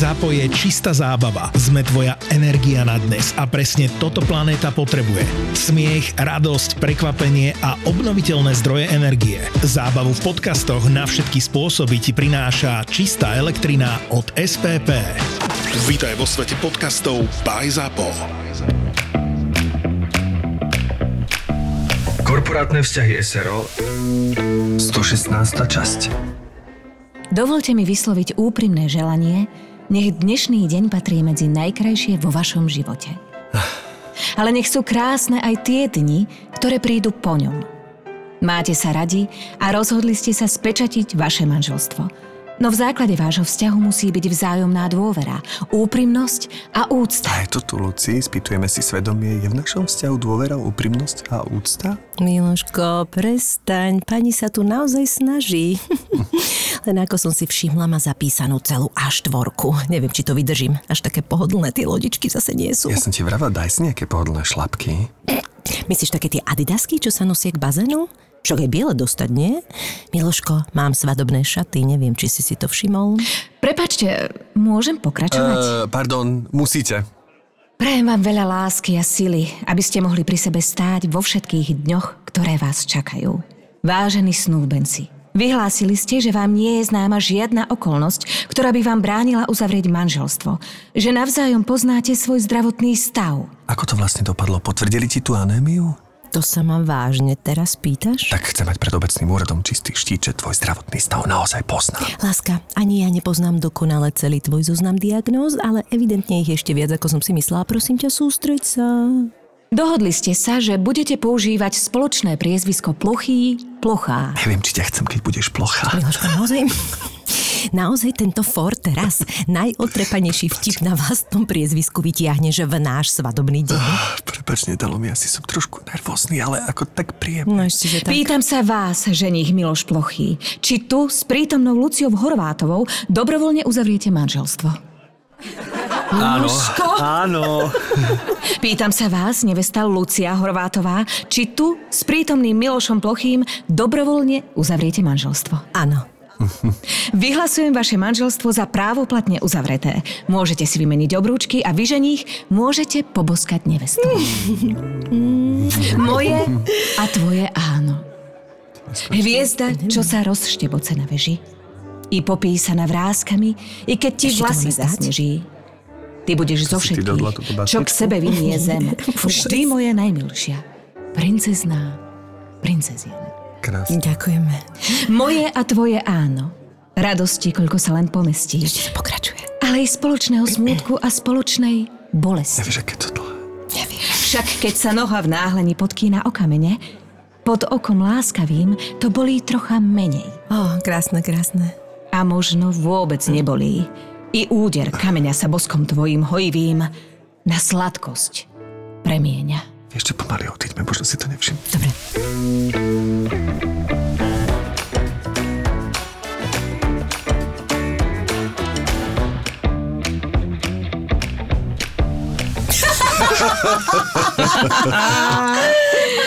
Zapo je čistá zábava. Sme tvoja energia na dnes a presne toto planéta potrebuje. Smiech, radosť, prekvapenie a obnoviteľné zdroje energie. Zábavu v podcastoch na všetky spôsoby ti prináša čistá elektrina od SPP. Vítaj vo svete podcastov by Zapo. Korporátne vzťahy SRO 116. časť Dovolte mi vysloviť úprimné želanie, nech dnešný deň patrí medzi najkrajšie vo vašom živote. Ale nech sú krásne aj tie dni, ktoré prídu po ňom. Máte sa radi a rozhodli ste sa spečatiť vaše manželstvo. No v základe vášho vzťahu musí byť vzájomná dôvera, úprimnosť a úcta. A je to tu, Luci, spýtujeme si svedomie, je v našom vzťahu dôvera, úprimnosť a úcta? Miloško, prestaň, pani sa tu naozaj snaží. Len ako som si všimla, má zapísanú celú A4. Neviem, či to vydržím. Až také pohodlné tie lodičky zase nie sú. Ja som ti vravel, daj si nejaké pohodlné šlapky. Myslíš také tie adidasky, čo sa nosie k bazénu? Však aj biele dostať, nie? Miloško, mám svadobné šaty, neviem, či si si to všimol. Prepačte, môžem pokračovať? Uh, pardon, musíte. Prajem vám veľa lásky a sily, aby ste mohli pri sebe stáť vo všetkých dňoch, ktoré vás čakajú. Vážení snúbenci, vyhlásili ste, že vám nie je známa žiadna okolnosť, ktorá by vám bránila uzavrieť manželstvo. Že navzájom poznáte svoj zdravotný stav. Ako to vlastne dopadlo? Potvrdili ti tú anémiu? To sa ma vážne teraz pýtaš? Tak chcem mať pred obecným úradom čistý štít, že tvoj zdravotný stav naozaj pozná. Láska, ani ja nepoznám dokonale celý tvoj zoznam diagnóz, ale evidentne ich ešte viac, ako som si myslela. Prosím ťa, sústreď sa. Dohodli ste sa, že budete používať spoločné priezvisko Plochý, Plochá. Neviem, či ťa chcem, keď budeš plochá. Miloško, naozaj? Naozaj tento for teraz najotrepanejší vtip na vlastnom priezvisku vytiahneš v náš svadobný deň? Oh, prepač, nedalo mi, asi som trošku nervózny, ale ako tak príjemne. No ešte, že tak. Pýtam sa vás, ženich Miloš Plochý, či tu s prítomnou Luciou Horvátovou dobrovoľne uzavriete manželstvo? Áno, áno. Pýtam sa vás, nevesta Lucia Horvátová, či tu s prítomným Milošom Plochým dobrovoľne uzavriete manželstvo? Áno. Vyhlasujem vaše manželstvo za právoplatne uzavreté. Môžete si vymeniť obrúčky a vy ženích môžete poboskať nevestu. Moje a tvoje áno. Hviezda, čo sa rozšteboce na veži. I popísaná vrázkami, i keď ti Ešte vlasy zasneží. Ty budeš zo všetkých, čo k sebe vynie zem. Vždy moje najmilšia. Princezná princeziena. Krásne. Ďakujeme. Moje a tvoje áno. Radosti, koľko sa len pomestí. Ešte sa pokračuje. Ale aj spoločného smútku a spoločnej bolesti. Nevieš, aké to dlhé. Však keď sa noha v náhlení podkýna o kamene, pod okom láskavým to bolí trocha menej. Ó, krásne, krásne. A možno vôbec nebolí. I úder kameňa sa boskom tvojim hojivým na sladkosť premieňa. Ešte pomaly odíďme, možno si to nevšim. Dobre.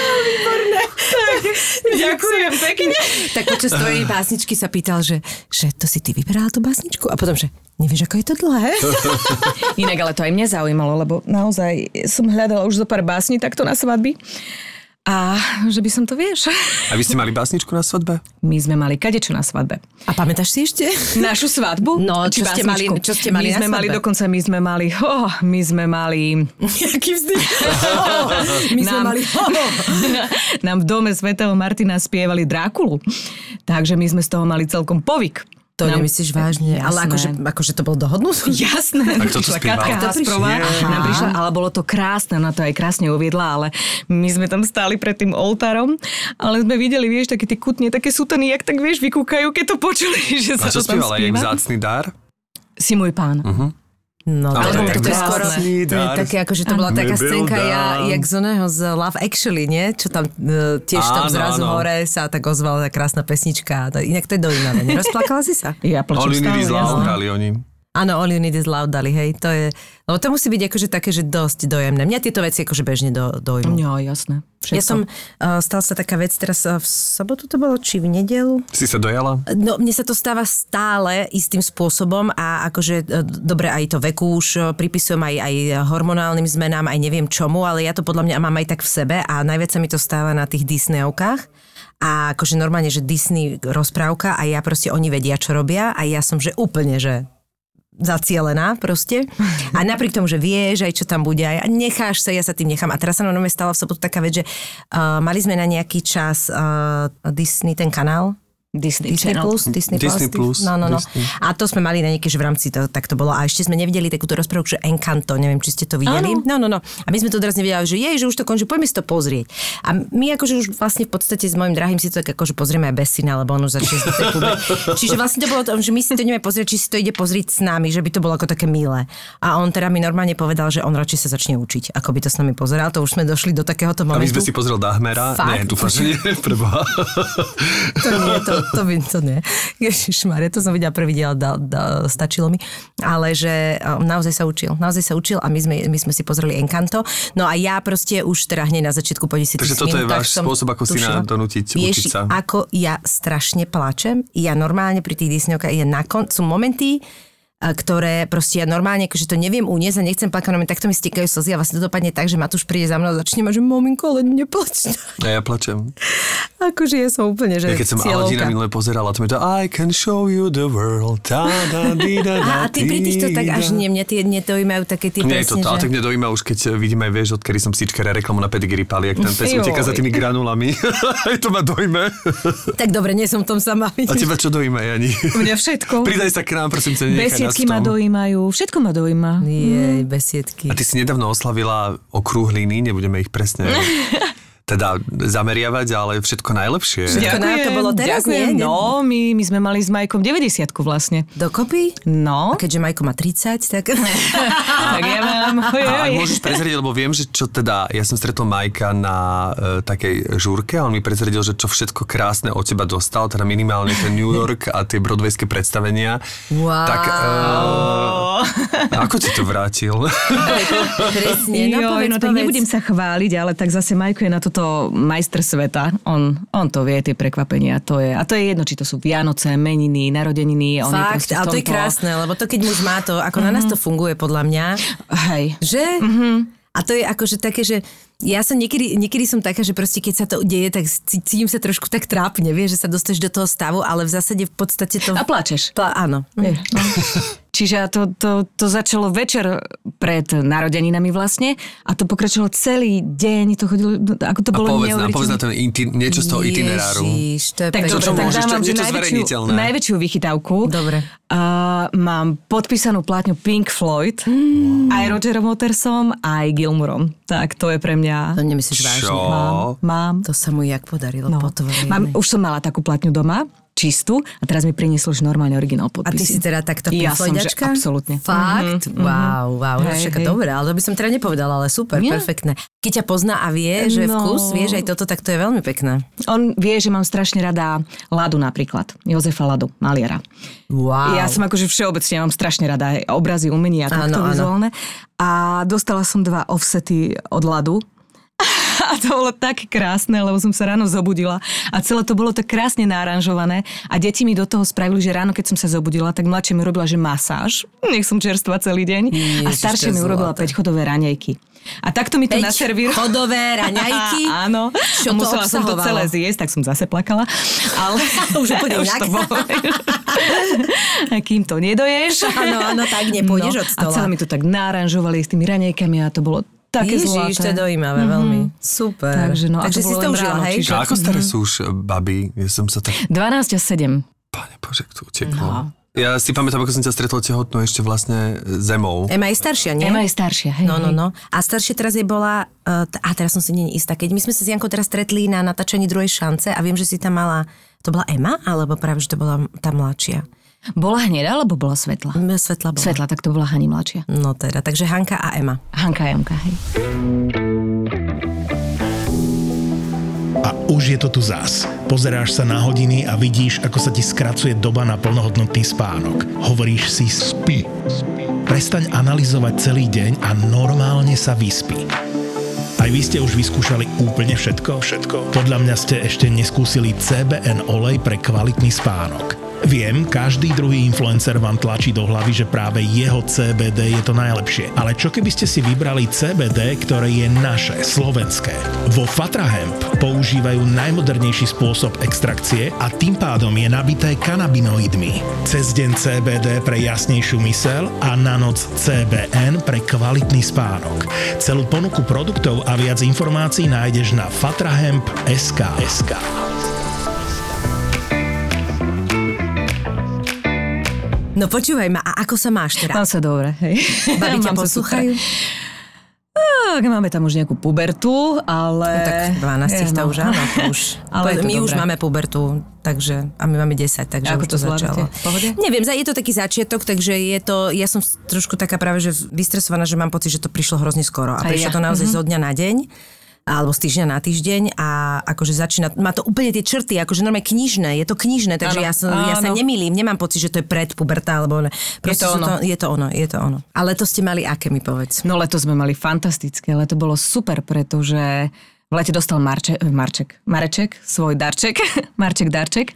Ďakujem pekne. Tak počas tvojej básničky sa pýtal, že, že to si ty vybrala tú básničku? A potom, že nevieš, ako je to dlhé? Inak ale to aj mňa zaujímalo, lebo naozaj som hľadala už zo pár básni takto na svadby. A že by som to vieš. A vy ste mali básničku na svadbe? My sme mali kadečo na svadbe. A pamätáš si ešte? Našu svadbu? No, Či čo ste mali- čo ste mali My na sme mali svadbe? dokonca, my sme mali, oh, my sme mali... Jaký vzdych? My sme Nám- mali... Nám v dome svätého Martina spievali Drákulu. Takže my sme z toho mali celkom povyk. To Nám- nemyslíš vážne, ale Jasné. akože, akože to bolo dohodnuté? Jasné. A kto to? Katka A prišiel? nám prišla, ale bolo to krásne, ona to aj krásne uviedla, ale my sme tam stáli pred tým oltárom, ale sme videli, vieš, také tie kutne, také sutany, jak tak, vieš, vykúkajú, keď to počuli, že A sa čo to tam spievala? Vzácný dar? Si môj pán. No, Ale to, to to je krásne. skoro, to je také, akože to bola taká scénka ja, jak z oného z Love Actually, nie? Čo tam e, tiež tam Áno, zrazu áno. hore sa tak ozvala tá krásna pesnička. To- Inak to je dojímavé. Nerozplakala si sa? Ja plačem stále, jasné. hrali oni. Áno, All You Need Is Loud dali, hej, to je, lebo to musí byť akože také, že dosť dojemné. Mňa tieto veci akože bežne do, dojmú. No, jasné. Všetko. Ja som, uh, stala sa taká vec teraz uh, v sobotu to bolo, či v nedelu? Si sa dojala? No, mne sa to stáva stále istým spôsobom a akože, e, dobre, aj to veku už e, pripisujem aj, aj hormonálnym zmenám, aj neviem čomu, ale ja to podľa mňa mám aj tak v sebe a najviac sa mi to stáva na tých Disneyovkách. A akože normálne, že Disney rozprávka a ja proste, oni vedia, čo robia a ja som, že úplne, že zacielená proste. A napriek tomu, že vieš aj čo tam bude, aj necháš sa, ja sa tým nechám. A teraz sa nome stala v sobotu taká vec, že uh, mali sme na nejaký čas uh, Disney ten kanál, Disney, Disney Channel. Plus, Disney, Disney Plus, No, no, no. Disney. A to sme mali na nejaké, že v rámci to, tak to bolo. A ešte sme nevideli takúto rozprávku, že Encanto, neviem, či ste to videli. Áno. No, no, no. A my sme to teraz nevideli, že jej, že už to končí, poďme si to pozrieť. A my akože už vlastne v podstate s mojim drahým si to tak akože pozrieme aj bez syna, lebo on už začne. Čiže vlastne to bolo to, že my si to ideme pozrieť, či si to ide pozrieť s nami, že by to bolo ako také milé. A on teda mi normálne povedal, že on radšej sa začne učiť, ako by to s nami pozeral. To už sme došli do takéhoto A my momentu. sme si pozrel Dahmera. Fakt? Nie, dúfam, že nie, preboha. To nie, to, to, by, to nie. Ježišmarja, to som videla prvý diel, da, da, stačilo mi. Ale že naozaj sa učil. Naozaj sa učil a my sme, my sme si pozreli Encanto. No a ja proste už teda hneď na začiatku po 10 Takže toto je váš spôsob, ako si tušila. na- donútiť Vieš, učiť sa. ako ja strašne plačem. Ja normálne pri tých Disneyovkách, ja na kon, sú momenty, ktoré proste ja normálne, akože to neviem uniesť a nechcem plakať, no mi takto mi stekajú slzy a vlastne to dopadne tak, že Matúš príde za mnou a začne mať, že mominko, len neplač. A ja plačem. akože ja som úplne, že Ja keď som. Aladina minule pozerala, to mi to I can show you the world. Ta, da, di, da, da, A, a ty pri týchto tak až da. nie, mňa tie nedojímajú také tie Nie to presne, to, ale že... tak mňa dojíma už, keď vidím aj, vieš, odkedy som psíčkara reklamu na Pedigree pali, jak ten pes uteká za tými granulami. Aj to ma dojme. Tak dobre, nie som v tom sama. A teba čo dojíma, Jani? Mňa všetko. Pridaj sa k nám, prosím ťa, nechaj Besiedky ma dojímajú, všetko ma dojíma. Jej, besiedky. A ty si nedávno oslavila okrúhliny, nebudeme ich presne teda zameriavať, ale všetko najlepšie. Všetko na to bolo teraz, ďakujem. nie? No, my, my sme mali s Majkom 90 vlastne. Dokopy? No, A keďže Majko má 30, tak... tak ja mám... A môžeš prezradiť, lebo viem, že čo teda, ja som stretol Majka na e, takej žúrke a on mi prezradil, že čo všetko krásne od teba dostal, teda minimálne ten New York a tie broadwayské predstavenia. Wow. Tak e, ako ti to vrátil? Presne, no Joj, povedz, no tak povedz. nebudem sa chváliť, ale tak zase Majko je na toto majster sveta. On, on to vie, tie prekvapenia. To je, a to je jedno, či to sú Vianoce, meniny, narodeniny. On je Fakt, v ale to je krásne, lebo to keď muž má to, ako na nás to funguje podľa mňa, Hej. že? Mhm. A to je akože také, že ja som niekedy, niekedy som taká, že proste keď sa to deje, tak cí- cítim sa trošku tak trápne, vieš, že sa dostaneš do toho stavu, ale v zásade v podstate to... A plačeš. Pla- áno. Je. Čiže to, to, to začalo večer pred narodeninami vlastne a to pokračovalo celý deň, to chodilo, ako to A bolo povedz nám, povedz nám ten iti, niečo z toho itineráru. Ježiš, to je Tak dobre, čo tak môžeš, že niečo najväčšiu, zverejniteľné. najväčšiu vychytávku. Dobre. A mám podpísanú plátňu Pink Floyd, Mm. aj Rogerom Watersom, aj Gilmorom. Tak to je pre mňa... To nemyslíš vážne. Mám, mám. To sa mu jak podarilo, No. potvorené. Mám, už som mala takú platňu doma, čistú, a teraz mi prinieslo už normálne originál A podpisy. ty si teda takto Ja som, že absolútne. Fakt? Mhm, Wow, wow. No, Hej, však hej. dobre, ale to by som teda nepovedala, ale super, Nie. perfektné. Keď ťa pozná a vie, že No. vkus, vieš aj toto, tak to je veľmi pekné. On vie, že mám strašne rada Ladu napríklad. Jozefa Ladu, maliara. Wow. Ja som akože všeobecne mám strašne rada aj obrazy, umenia a takto áno. vizuálne. A dostala som dva offsety od Ladu. A to bolo tak krásne, lebo som sa ráno zobudila a celé to bolo tak krásne naranžované a deti mi do toho spravili, že ráno, keď som sa zobudila, tak mladšia mi robila, že masáž, nech som čerstva celý deň a Ježiš, staršia to je mi urobila zlaté. 5 chodové raňajky. A takto mi to Päť naservírovala. chodové raňajky? Áno. Čo A musela som to celé zjesť, tak som zase plakala. Ale Už úplne už to bolo. A kým to nedoješ. Áno, áno, tak nepôjdeš od A stola. celé mi to tak naranžovali s tými raňajkami a to bolo také Ježiš, to je zlaté. dojímavé veľmi. Super. Takže no, a Takže to si to užila, hej? čiže- A ako staré sú už e, baby? Ja som sa tak... 12 a 7. Pane Bože, tu uteklo. No. Ja si pamätám, ako som ťa stretol tehotnú ešte vlastne zemou. Ema je staršia, nie? Ema je staršia, hej. No, no, no. A staršia teraz je bola, uh, t- a teraz som si nie istá, keď my sme sa s Jankou teraz stretli na natáčaní druhej šance a viem, že si tam mala, to bola Ema, alebo práve, že to bola tá mladšia? Bola hnedá, alebo bola svetla? M, Svetla bola. Svetla, tak to bola Hani mladšia. No teda, takže Hanka a Ema. Hanka Jamka, hej. A Už je to tu zás. Pozeráš sa na hodiny a vidíš, ako sa ti skracuje doba na plnohodnotný spánok. Hovoríš si spí. Prestaň analyzovať celý deň a normálne sa vyspí. Aj vy ste už vyskúšali úplne všetko? Všetko. Podľa mňa ste ešte neskúsili CBN olej pre kvalitný spánok. Viem, každý druhý influencer vám tlačí do hlavy, že práve jeho CBD je to najlepšie. Ale čo keby ste si vybrali CBD, ktoré je naše, slovenské? Vo Fatra Hemp používajú najmodernejší spôsob extrakcie a tým pádom je nabité kanabinoidmi. Cez deň CBD pre jasnejšiu mysel a na noc CBN pre kvalitný spánok. Celú ponuku produktov a viac informácií nájdeš na fatrahemp.sk. SK. No počúvaj ma, a ako sa máš teda? Mám sa dobre, hej. Babi ťa poslúchajú? Tak, máme tam už nejakú pubertu, ale... No tak 12 to no. už áno, to už. Ale to my už dobré. máme pubertu, takže, a my máme 10, takže Ako už to to, začalo. pohode? Neviem, je to taký začiatok, takže je to, ja som trošku taká práve, že vystresovaná, že mám pocit, že to prišlo hrozne skoro. A Aj prišlo ja. to naozaj Mhm. zo dňa na deň alebo z týždňa na týždeň a akože začína, má to úplne tie črty, akože normálne knižné, je to knižné, takže Áno, ja, som, ja sa áno. nemýlim, nemám pocit, že to je pred puberta, alebo ne. Proste to ono. je to ono, je to ono. Ale to ste mali aké mi povedz. No leto sme mali fantastické, leto bolo super, pretože v lete dostal Marče, Marček, Mareček, svoj darček, Marček darček.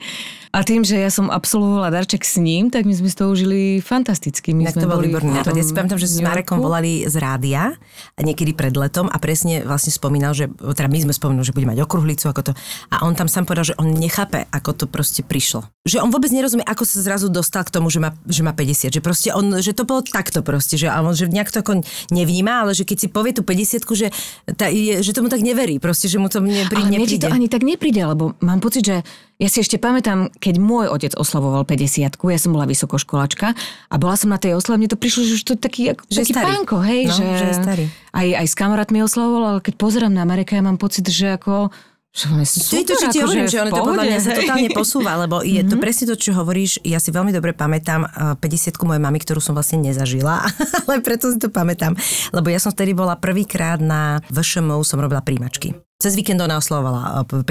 A tým, že ja som absolvovala darček s ním, tak my sme toho užili fantasticky. My Tak sme to bol výborný nápad. Ja si pamätám, že s New Marekom volali z rádia niekedy pred letom a presne vlastne spomínal, že teda my sme spomínali, že bude mať okruhlicu, ako to. A on tam sám povedal, že on nechápe, ako to proste prišlo. Že on vôbec nerozumie, ako sa zrazu dostal k tomu, že má, že má 50. Že proste on, že to bolo takto proste, že, on, že nejak to ako nevníma, ale že keď si povie tú 50 že, tá, že tomu tak neverí, proste, že mu to neprí, Ale nepríde. to ani tak nepríde, lebo mám pocit, že ja si ešte pamätám, keď môj otec oslavoval 50 ja som bola vysokoškolačka a bola som na tej oslave, mne to prišlo, že už to je taký, ako, Že taký starý. pánko, hej, No, že, že starý. Aj, aj s kamarátmi oslavoval, ale keď pozerám na Amerika, ja mám pocit, že ako super, je to, čo ti akože hovorím, v že ono to podľa mňa sa totálne posúva, lebo je to presne to, čo hovoríš. Ja si veľmi dobre pamätám eh, 50 mojej mamy, ktorú som vlastne nezažila, ale preto si to pamätám. Lebo ja som vtedy bola prvýkrát na VŠMU, som robila príjmačky. Cez víkend ona oslavovala 50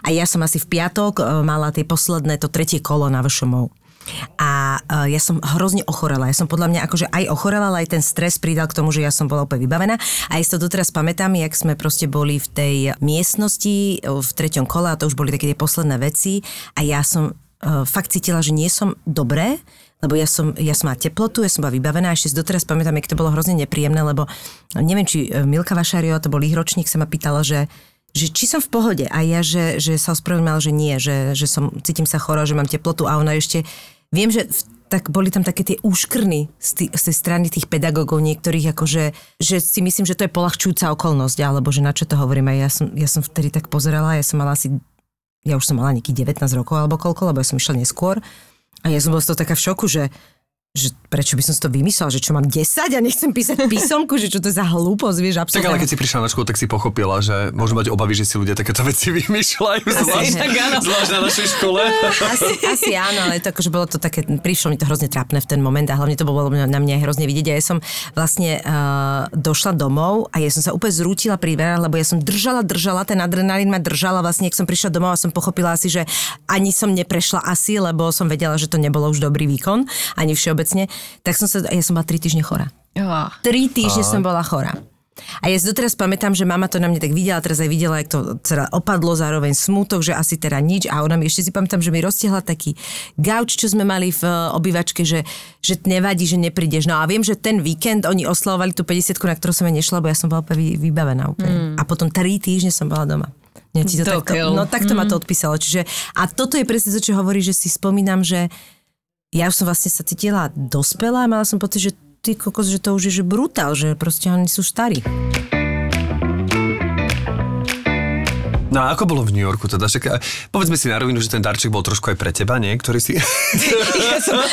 a ja som asi v piatok eh, mala tie posledné, to tretie kolo na VŠMU. A e, ja som hrozne ochorela. Ja som podľa mňa akože aj ochorela, ale aj ten stres pridal k tomu, že ja som bola úplne vybavená. A ja si to doteraz pamätám, jak sme proste boli v tej miestnosti e, v treťom kole a to už boli také tie posledné veci a ja som e, fakt cítila, že nie som dobré, lebo ja som, ja som mala teplotu, ja som bola vybavená ešte si doteraz pamätám, jak to bolo hrozne nepríjemné, lebo neviem, či Milka Vašariová, to bol ich ročník, sa ma pýtala, že že či som v pohode a ja, že, že sa ospravedlňovala, že nie, že, že som, cítim sa choro, že mám teplotu a ona ešte, viem, že v, tak boli tam také tie úškrny z, tý, z tej strany tých pedagógov niektorých, akože, že si myslím, že to je polahčujúca okolnosť, alebo že na čo to hovorím. A ja som, ja som vtedy tak pozerala, ja som mala asi, ja už som mala nejakých 19 rokov alebo koľko, lebo ja som išla neskôr. A ja som bola z toho taká v šoku, že že prečo by som si to vymyslela, že čo mám 10 a nechcem písať písomku, že čo to je za hlúposť, vieš, Tak absolútne. ale keď si prišla na školu, tak si pochopila, že môžu mať obavy, že si ľudia takéto veci vymýšľajú, zvlášť, tak zvlášť na našej škole. Asi, asi áno, ale to akože bolo to také, prišlo mi to hrozne trápne v ten moment a hlavne to bolo na mňa hrozne vidieť a ja som vlastne uh, došla domov a ja som sa úplne zrútila pri dverách, lebo ja som držala, držala, ten adrenalín ma držala, vlastne, ak som prišla domov a som pochopila asi, že ani som neprešla asi, lebo som vedela, že to nebolo už dobrý výkon, ani všeobecne, tak som sa, ja som bola tri týždne chora. Ah. Tri týždne som bola chorá. A ja si doteraz pamätám, že mama to na mne tak videla, teraz aj videla, jak to teda opadlo, zároveň smútok, že asi teda nič. A ona mi ešte si pamätám, že mi roztiahla taký gauč, čo sme mali v eh, obývačke, že, že nevadí, že neprídeš. No a viem, že ten víkend oni oslavovali tú 50 na ktorú som ja nešla, bo ja som bola úplne vy- vybavená úplne. A potom tri týždne som bola doma. Ja ti to To takto, no takto ma to odpísalo. Čiže, a toto je presne to, čo hovorí, že si spomínam, že ja už som vlastne sa cítila dospelá a mala som pocit, že ty kokos, že to už je že brutál, že proste oni sú starí. No a ako bolo v New Yorku teda? Však, povedzme si na rovinu, že ten darček bol trošku aj pre teba, nie? Ktorý si...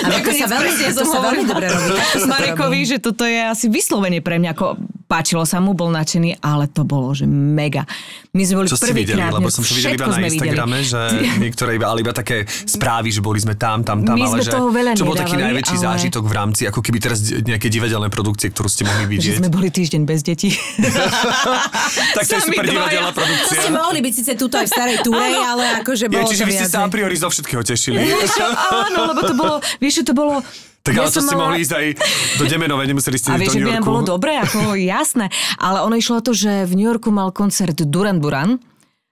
Ale to sa veľmi, to sa veľmi dobre robí. Marekovi, že toto je asi vyslovene pre mňa ako páčilo sa mu, bol nadšený, ale to bolo, že mega. My sme boli Čo ste videli? prvýkrát, Lebo som to videl iba na sme videli. Instagrame, že niektoré iba, ale iba také správy, že boli sme tam, tam, tam, My ale sme že toho veľa čo bol taký najväčší ale- zážitok v rámci, ako keby teraz nejaké divadelné produkcie, ktorú ste mohli Že vidieť. sme boli týždeň bez detí. tak to je super divadelná To produkcia. ste mohli byť síce tuto aj v starej túrej, ale akože bolo čiže to vy ste sa a priori zo všetkého tešili. Áno, lebo to bolo, vieš, to bolo... tak ale ja to som ste mala- mohli ísť aj do Demenovej, nemuseli ste A ísť vieš, do že New by nám Yorku. bolo dobre, ako jasné. Ale ono išlo o to, že v New Yorku mal koncert Duran Duran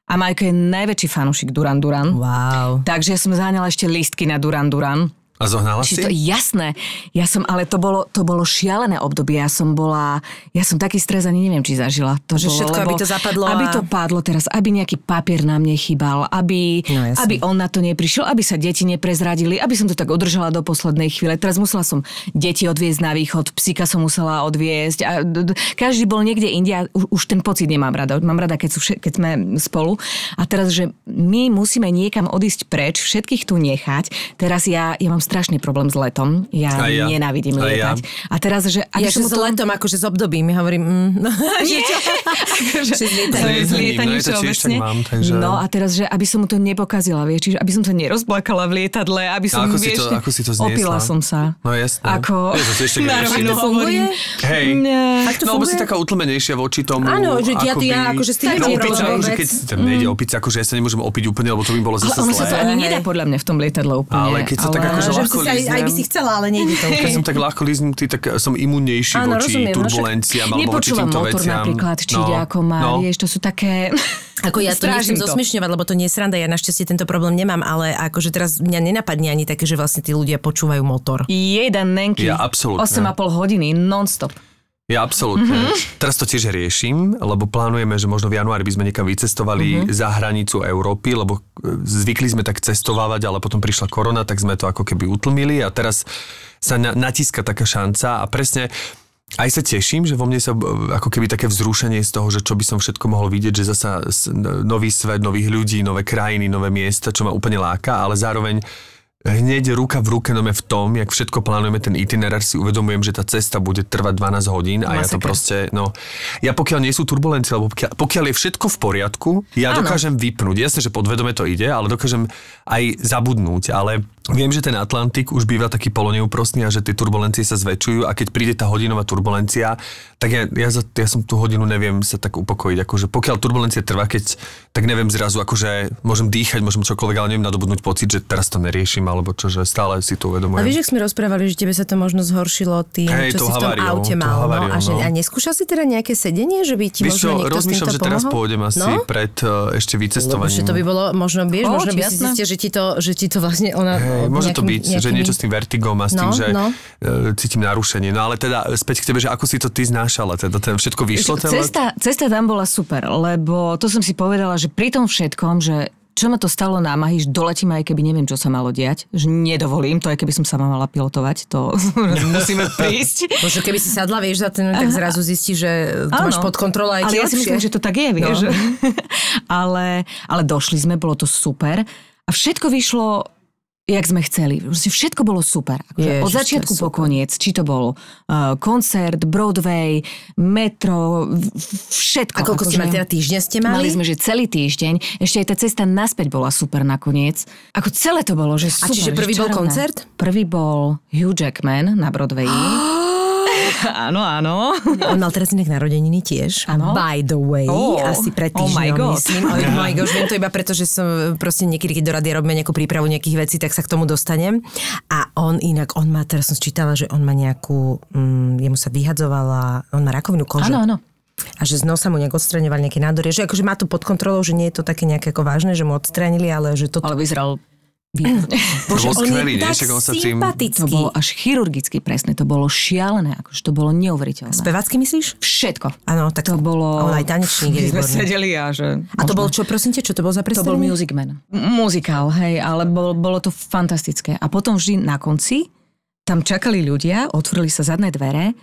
a Majko je najväčší fanúšik Duran Duran. Wow. Takže ja som zaháňala ešte lístky na Duran Duran. A zohnala si? Čiže to jasné. Ja som, ale to bolo, to bolo šialené obdobie. Ja som bola, ja som taký stres ani neviem, či zažila. To Že bolo, všetko, lebo, aby to zapadlo Aby a- to padlo teraz, aby nejaký papier na mne chýbal, aby, No, aby on na to neprišiel, aby sa deti neprezradili, aby som to tak udržala do poslednej chvíle. Teraz musela som deti odviezť na východ, psíka som musela odviezť. A d- d- každý bol niekde inde a už, už ten pocit nemám rada. Mám rada, keď, sú, vše- keď sme spolu. A teraz, že my musíme niekam odísť preč, všetkých tu nechať. Teraz ja, ja mám strašný problém s letom. Ja, Aj ja. nenávidím Aj ja. lietať. A teraz, že... Ja som že s to- letom, akože s obdobím, ja hovorím, mm, no, že čo? akože, Že s lietaním. s lietaním S lietaním, no, ja všeobecne. mám, takže- No a teraz, že aby som mu to nepokazila, vieš, čiže aby som sa nerozplakala v lietadle, aby som, A ako si vieš, to- ako si to zniesla? Opila som sa. No jasné. Ako... Je to si ešte Na rovinu To funguje? hovorím. Hej. Nie. Tak to no, lebo si funguje? taká utlmenejšia voči tomu. Áno, že ja- akoby- ja akože s tým Tak nemám problém že keď tam nejde opica, akože ja sa nemôžem opiť úplne, lebo to by bolo Ale zase ono sa to zlé. ani nedá podľa mňa v tom lietadle úplne. Ale keď sa tak akože Že si sa aj, aj by si chcela, ale nejde to Keď som tak ľahko líznutý, tak som imunnejší Áno, voči rozumiem, no však turbulenciám alebo voči Nepočúvam týmto motor veciam. napríklad, či ide ako má, no. vieš, to sú také... Ako ja to nechcem zosmiešňovať, lebo to nie je sranda, ja našťastie tento problém nemám, ale akože teraz mňa nenapadne ani také, že vlastne tí ľudia počúvajú motor. Jeden nenky. Ja absolútne. 8,5 hodiny non-stop. Ja absolútne. Mhm. Mm-hmm. Teraz to tiež riešim, lebo plánujeme, že možno v januári by sme niekam vycestovali Mhm. mm-hmm. za hranicu Európy, lebo e, zvykli sme tak cestovávať, ale potom prišla korona, tak sme to ako keby utlmili a teraz sa na, natíska taká šanca a presne aj sa teším, že vo mne sa e, ako keby také vzrušenie z toho, že čo by som všetko mohol vidieť, že zasa nový svet, nových ľudí, nové krajiny, nové miesta, čo ma úplne láka, ale zároveň hneď ruka v ruke nome v tom, jak všetko plánujeme ten itinerár, si uvedomujem, že tá cesta bude trvať 12 hodín a ja to proste, no, ja pokiaľ nie sú turbulencie, alebo pokiaľ, pokiaľ je všetko v poriadku, ja Áno. dokážem vypnúť. Jasne, že podvedome to ide, ale dokážem aj zabudnúť, ale viem, že ten Atlantik už býva taký poloneúprostný a že tie turbulencie sa zväčšujú a keď príde tá hodinová turbulencia, tak ja, ja, za, ja som tú hodinu neviem sa tak upokojiť. Akože pokiaľ turbulencia trvá, keď tak neviem zrazu, akože môžem dýchať, môžem čokoľvek, ale neviem nadobudnúť pocit, že teraz to neriešim, alebo čo, že stále si to A uvedomujem. vieš, ak sme rozprávali, že tebe sa to možno zhoršilo tým, Hej, čo si v tom haváriou, aute mal. haváriou, no, a, že, no. a neskúšal si teda nejaké sedenie, že by ti Vieš možno čo, niekto s rozmýšľam, týmto že teraz pôjdem asi No? pred uh, ešte Lebo vycestovaním. že to by bolo, možno, vieš, Ó, možno by si zistil, že ti to, že ti to vlastne ona... Hej, môže to nejakým- byť, že nejakými- niečo s tým vertigom a s tým, No, že no. e, cítim narušenie. No ale teda späť k tebe, že ako si to ty znášala, teda ten všetko vyšlo ten let? Cesta, cesta tam bola super, lebo to som si povedala, že pri tom všetkom, že čo ma to stalo námahy, že doletím aj keby neviem, čo sa malo diať, že nedovolím to, aj keby som sama mala pilotovať, to musíme prísť. Možno keby si sadla, vieš, za ten, tak zrazu zistí, že to máš Áno. pod kontrolou aj Ale ja si myslím, že to tak je, vieš. No. ale, ale došli sme, bolo to super a všetko vyšlo jak sme chceli. Všetko bolo super. Akože Ježiš, od začiatku po koniec. Či to bol uh, koncert, Broadway, metro, všetko. A koľko ste mali, teda týždňa ste mali? Mali sme, že celý týždeň. Ešte aj tá cesta naspäť bola super nakoniec. Ako celé to bolo, že super. čiže že prvý bol koncert? Prvý bol Hugh Jackman na Broadway. áno, áno. On mal teraz inak narodeniny tiež. Áno. By the way, Oh. asi pred Oh my týždňom, God. myslím. Oh my gosh, viem to iba preto, že som proste niekedy, keď do rady robíme nejakú prípravu nejakých vecí, tak sa k tomu dostanem. A on inak, on má, teraz som sčítala, že on má nejakú, mm, jemu sa vyhadzovala, on má rakovinu kože. Áno, áno. A že z nosa mu nejak odstraňovali nejaké nádory. Že akože má to pod kontrolou, že nie je to také nejaké ako vážne, že mu odstránili, ale že toto... Ale vyzeral To bol on skvelý, je tak sa tým... sympatický. To bolo až chirurgicky presné, to bolo šialené, akože to bolo neuveriteľné. Spevácky myslíš? Všetko. Áno, tak To bolo... A on aj tanečník je výborný. sedeli a že... A to bol čo, prosím te, čo to bol za To bol predstavenie? Music Man. Muzikál, hej, ale bol, bolo to fantastické. A potom vždy na konci tam čakali ľudia, otvorili sa zadné dvere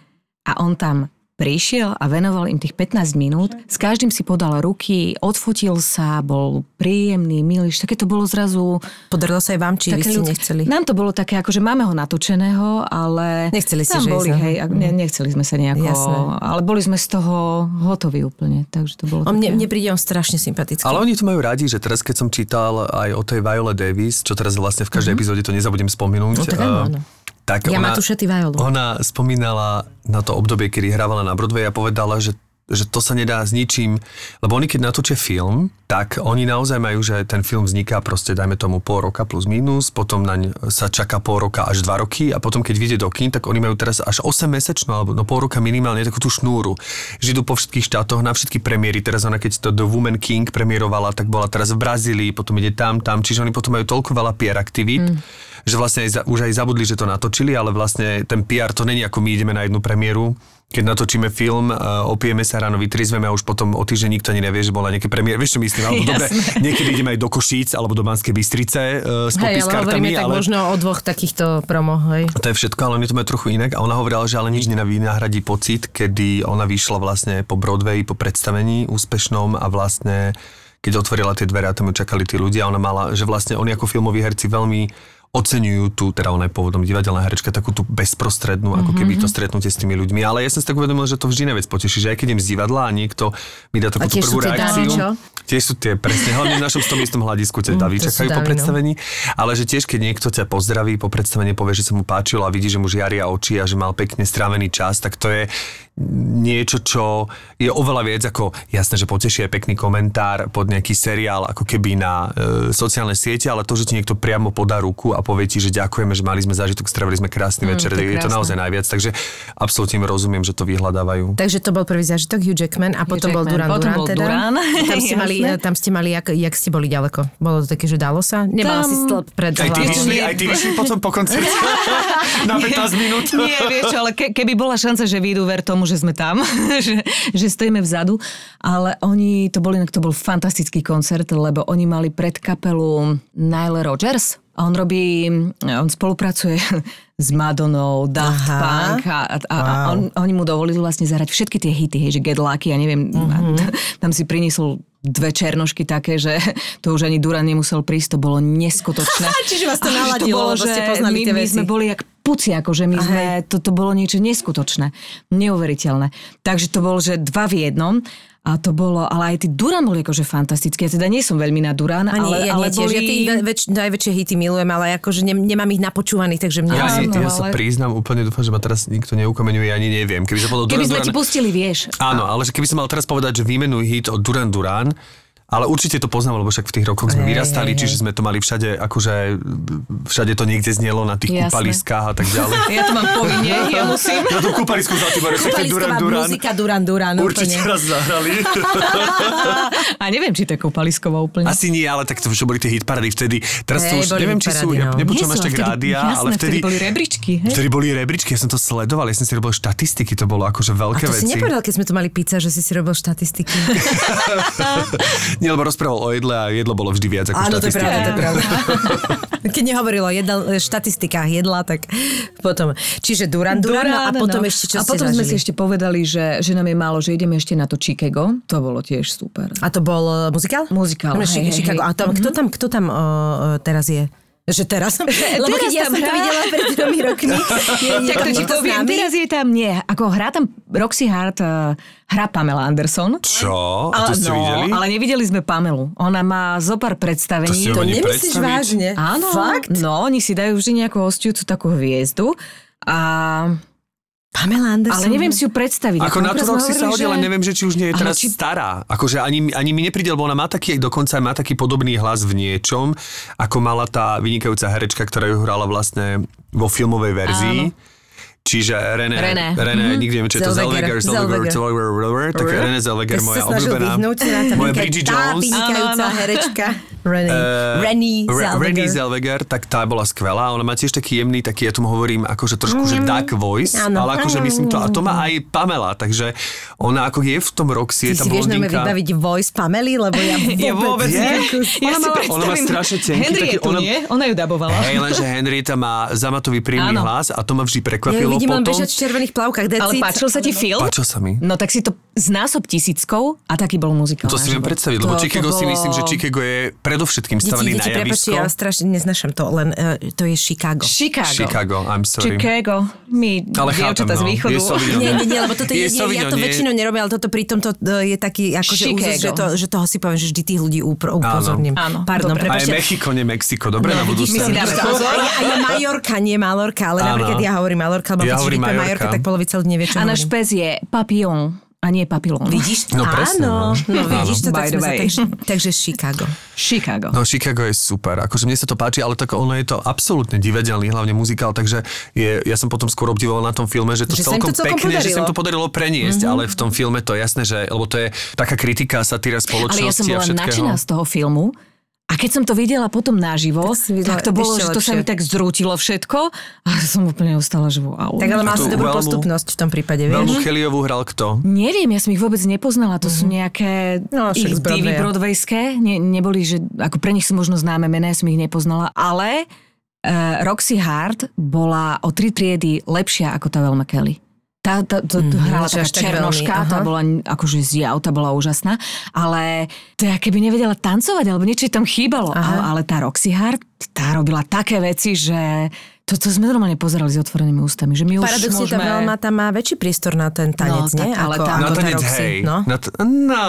a on tam prišiel a venoval im tých 15 minút. S každým si podal ruky, odfotil sa, bol príjemný, milý. Také to bolo zrazu... Podarilo sa aj vám, či vy ste ľudské. nechceli? Nám to bolo také, ako že máme ho natočeného, ale... Nechceli ste, že boli, hej, ne, nechceli sme sa nejako... Jasné. Ale boli sme z toho hotoví úplne, takže to bolo On také... mne, mne príde on strašne sympatický. Ale oni to majú radi, že teraz keď som čítal aj o tej Viola Davis, čo teraz vlastne v každej epizóde to nezabudem spomenúť. No, tak áno, áno. Tak Ja ona, Matúša, ty Violu. Ona spomínala na to obdobie, kedy hrávala na Broadway a povedala, že že to sa nedá s ničím, lebo oni keď natočia film, tak oni naozaj majú, že ten film vzniká proste, dajme tomu pol roka plus minus, potom naň sa čaká pol roka až dva roky a potom keď vyjde do kín, tak oni majú teraz až 8 mesečnú alebo no pol roka minimálne takú tú šnúru. Že idú po všetkých štátoch na všetky premiéry. Teraz ona keď to The Woman King premiérovala, tak bola teraz v Brazílii, potom ide tam, tam, čiže oni potom majú toľko veľa PR aktivít, mm. Že vlastne aj, už aj zabudli, že to natočili, ale vlastne ten PR to není ako my ideme na jednu premiéru, keď natočíme film, uh, opijeme sa ráno, vytrizveme a už potom o týždeň nikto ani nevie, že bola nejaké premiér. Vieš, čo myslím? Alebo dobre, niekedy ideme aj do Košíc alebo do Banskej Bystrice uh, s Hej, ale hovoríme tak ale... možno o dvoch takýchto promo, hej. To je všetko, ale oni to majú trochu inak. A ona hovorila, že ale nič nenahradí pocit, kedy ona vyšla vlastne po Broadway, po predstavení úspešnom a vlastne keď otvorila tie dvere a tam ju čakali tí ľudia, ona mala, že vlastne oni ako filmoví herci veľmi oceňujú tú, teda ona je pôvodom divadelná herečka, takú tú bezprostrednú, ako keby to stretnutie s tými ľuďmi. Ale ja som si tak uvedomil, že to vždy najviac poteší, že aj keď idem z divadla a niekto mi dá takú prvú reakciu. dámy? Tiež sú tie, presne, hlavne v našom 100 miestnom hľadisku tie davy to sú čakajú po davy, no. predstavení, ale že tiež, keď niekto ťa pozdraví po predstavení, povie, že sa mu páčilo a vidí, že mu žiaria oči a že mal pekne strávený čas, tak to je niečo, čo je oveľa viac ako, jasné, že poteší aj pekný komentár pod nejaký seriál, ako keby na e, sociálne siete, ale to, že ti niekto priamo podá ruku a povie ti, že ďakujeme, že mali sme zážitok, stravili sme krásny Mm, večer, to je je to naozaj najviac, takže absolútne im rozumiem, že to vyhľadávajú. Takže to bol prvý zážitok Hugh Jackman a potom bol Jackman, Duran potom Duran bol teda. Duran, Tam ste mali, tam ste mali, jak, jak ste boli ďaleko? Bolo to také, že dalo sa? Nemala Tam- si stĺp pred Aj ty, vyšli, aj ty vyšli potom po koncerte na 15 minút. Nie, vieš čo, ale ke, keby bola šanca, že výjdu ver tomu, že sme tam, že, že stojíme vzadu, ale oni, to bol inak, to bol fantastický koncert, lebo oni mali pred kapelu Nile Rodgers, a on robí, on spolupracuje s Madonou, Daft Aha. Punk a, a, a, on, oni mu dovolili vlastne zahrať všetky tie hity, hej, že Get Lucky, ja neviem, Mhm. a tam si priniesol dve černošky také, že to už ani Duran nemusel prísť, to bolo neskutočné. Čiže vás to naladilo, lebo ste poznali my, tie my veci. sme boli jak puci, akože my sme, to, to bolo niečo neskutočné, neuveriteľné. Takže to bolo, že dva v jednom a to bolo, ale aj tí Duran boli akože fantastickí. Ja teda nie som veľmi na Duran, Ani, ale, ja ale tiež, boli... ja tie väč, najväčšie hity milujem, ale akože ne, nemám ich napočúvaných, takže mne... Ja, ja, ja sa ale- priznám, úplne dúfam, že ma teraz nikto neukameňuje, ani neviem. Keby sa Keby Duran sme Duran, ti pustili, vieš. Áno, ale že keby som mal teraz povedať, že výmenuj hit od Duran Duran, ale určite to poznám, lebo však v tých rokoch sme Hej, vyrastali, hej, čiže sme to mali všade, akože všade to niekde znelo na tých Jasné. kúpaliskách a tak ďalej. Ja to mám povinne, ja musím. Na tom kúpalisku za tým Duran Duran. muzika Duran Duran, Určite úplne. raz zahrali. A neviem, či to je kúpalisková úplne. Asi nie, ale tak to už boli tie hitparady vtedy. Teraz to Hej, už boli neviem, či sú, ja no. nepočujem Nie až tak rádia, ale vtedy, boli rebríčky? Vtedy boli rebríčky, ja som to sledoval, ja som si robil štatistiky, to bolo akože A veľké to si veci. nepovedal, keď sme tu mali pizza, že si si robil štatistiky. Nie, lebo rozprával o jedle a jedlo bolo vždy viac ako Áno, to je pravda, to je pravda. Keď nehovorilo o jedal, štatistikách jedla, tak potom. Čiže Duran Duran, no a potom no. ešte čo A potom sme si ešte povedali, že, že nám je málo, že ideme ešte na to Chicago. To bolo tiež super. A to bol uh, muzikál? Muzikál, hej, hej, Chicago. hej. A tam, kto tam, kto tam uh, teraz je? Že teraz? Lebo keď Teraz ja tam som to hrá. videla pred tromi rokmi. Je, je Tak to tam ti poviem, teraz je tam, nie, ako hrá tam Roxy Hart, uh, hrá Pamela Anderson. Čo? A to ste no, videli? ale nevideli sme Pamelu. Ona má zopár predstavení. To To nemyslíš predstaviť? vážne? Áno, Fakt? no, oni si dajú vždy nejakú hostujúcu takú hviezdu a... Pamela Anderson. Ale neviem si ju predstaviť. Ako na to si sa hodí, ale neviem, že či už nie je Ale teraz či- stará. Akože ani, ani mi nepríde, lebo ona má taký, dokonca má taký podobný hlas v niečom, ako mala tá vynikajúca herečka, ktorá ju hrala vlastne vo filmovej verzii. Čiže René, René. René mm-hmm. nikde neviem, čo je to Zellweger. Zellweger, Zellweger, Zellweger. Zellweger, tak René Zellweger, moja obľúbená, moja Bridget tá Jones. Áno, áno. herečka. Renny, Renny Re- Renée Zellweger. Zellweger, tak tá bola skvelá. Ona má tiež taký jemný, taký, ja tomu hovorím, akože trošku, že duck voice, Mm. Áno. ale akože myslím to, a to má aj Pamela, takže ona ako je v tom Roxy, je Ty tá si vieš nám blondinka. vybaviť voice Pamely, lebo ja vôbec, Ja vôbec nie. nie. Ona Ja si má- ona má strašne tenký taký- Henrietu, ona- nie? Ona ju dabovala. Hej, lenže Henrieta má zamatový príjemný Áno. hlas a to ma vždy Ja prekvapilo vidím len potom. bežať v červených plavkách. Ale páčil sa ti film? Páčil sa mi. No tak si to znásob tisíckou a taký bol muzikál. To si viem predstaviť, lebo Chicago si myslím, že Chicago je predovšetkým stavaný Deti, na deti, javisko. ja strašne neznašam to, len uh, to je Chicago. Chicago. Chicago, I'm sorry. Chicago. My Ale chápem, dievčatá z no. východu. Je Sauvignon. Nie, nie, nie, lebo toto Je je, nie, ja to nie. väčšinou nerobím, ale toto pri tomto e, je taký, akože úzus, že, to, že toho si poviem, že vždy tých ľudí upro, upozorním. Áno, Pardon, dobre. A je prepačte. Mexiko, nie Mexiko. Dobre, na budúce. my si dáme pozor. A je, a je Majorka, nie Malorka, ale Áno. napríklad ja hovorím Malorka, lebo Ja keď Majorka. Tak polovica ľudí nevie, čo A náš pes je papillon a nie papillon. Vidíš? No presne, Áno, no. no vidíš to, By tak sme sa, takže, takže Chicago. Chicago. No Chicago je super, akože mne sa to páči, ale tak ono je to absolútne divadelný, hlavne muzikál, takže je, ja som potom skôr obdivoval na tom filme, že to Že celkom, to celkom pekne, že sa podarilo. to podarilo preniesť, mm-hmm. ale v tom filme to je jasné, že, lebo to je taká kritika, satíra Ale spoločnosti ja som a bola nadšená z toho filmu. A keď som to videla potom naživo, Tak videla tak, to bolo, že to sa lepšie. mi tak zrútilo všetko a som úplne ostala, že wow. Tak ale mal si dobrú veľmu- postupnosť v tom prípade, vieš? Veľmu Kellyovú hral kto? Neviem, ja som ich vôbec nepoznala. To sú nejaké No, ich divy broadwayské. Ne, neboli, že ako pre nich sú možno známe mená, ja som ich nepoznala. Ale uh, Roxy Hart bola o tri triedy lepšia ako tá Velma Kelly. Tá, tá, to, to hrala taká černoška, veľmi, tá bola akože zjav, tá bola úžasná, ale to ja keby nevedela tancovať, alebo niečo tam chýbalo, ale, ale tá Roxy Hart, tá robila také veci, že to, to sme normálne pozerali s otvorenými ústami, že my už Paradoxne tá môžeme... veľma tam má väčší priestor na ten tanec, No, nie? tak, ale ako, tá- ako Na tá tanec, Roxy, hej. No. Na t- no.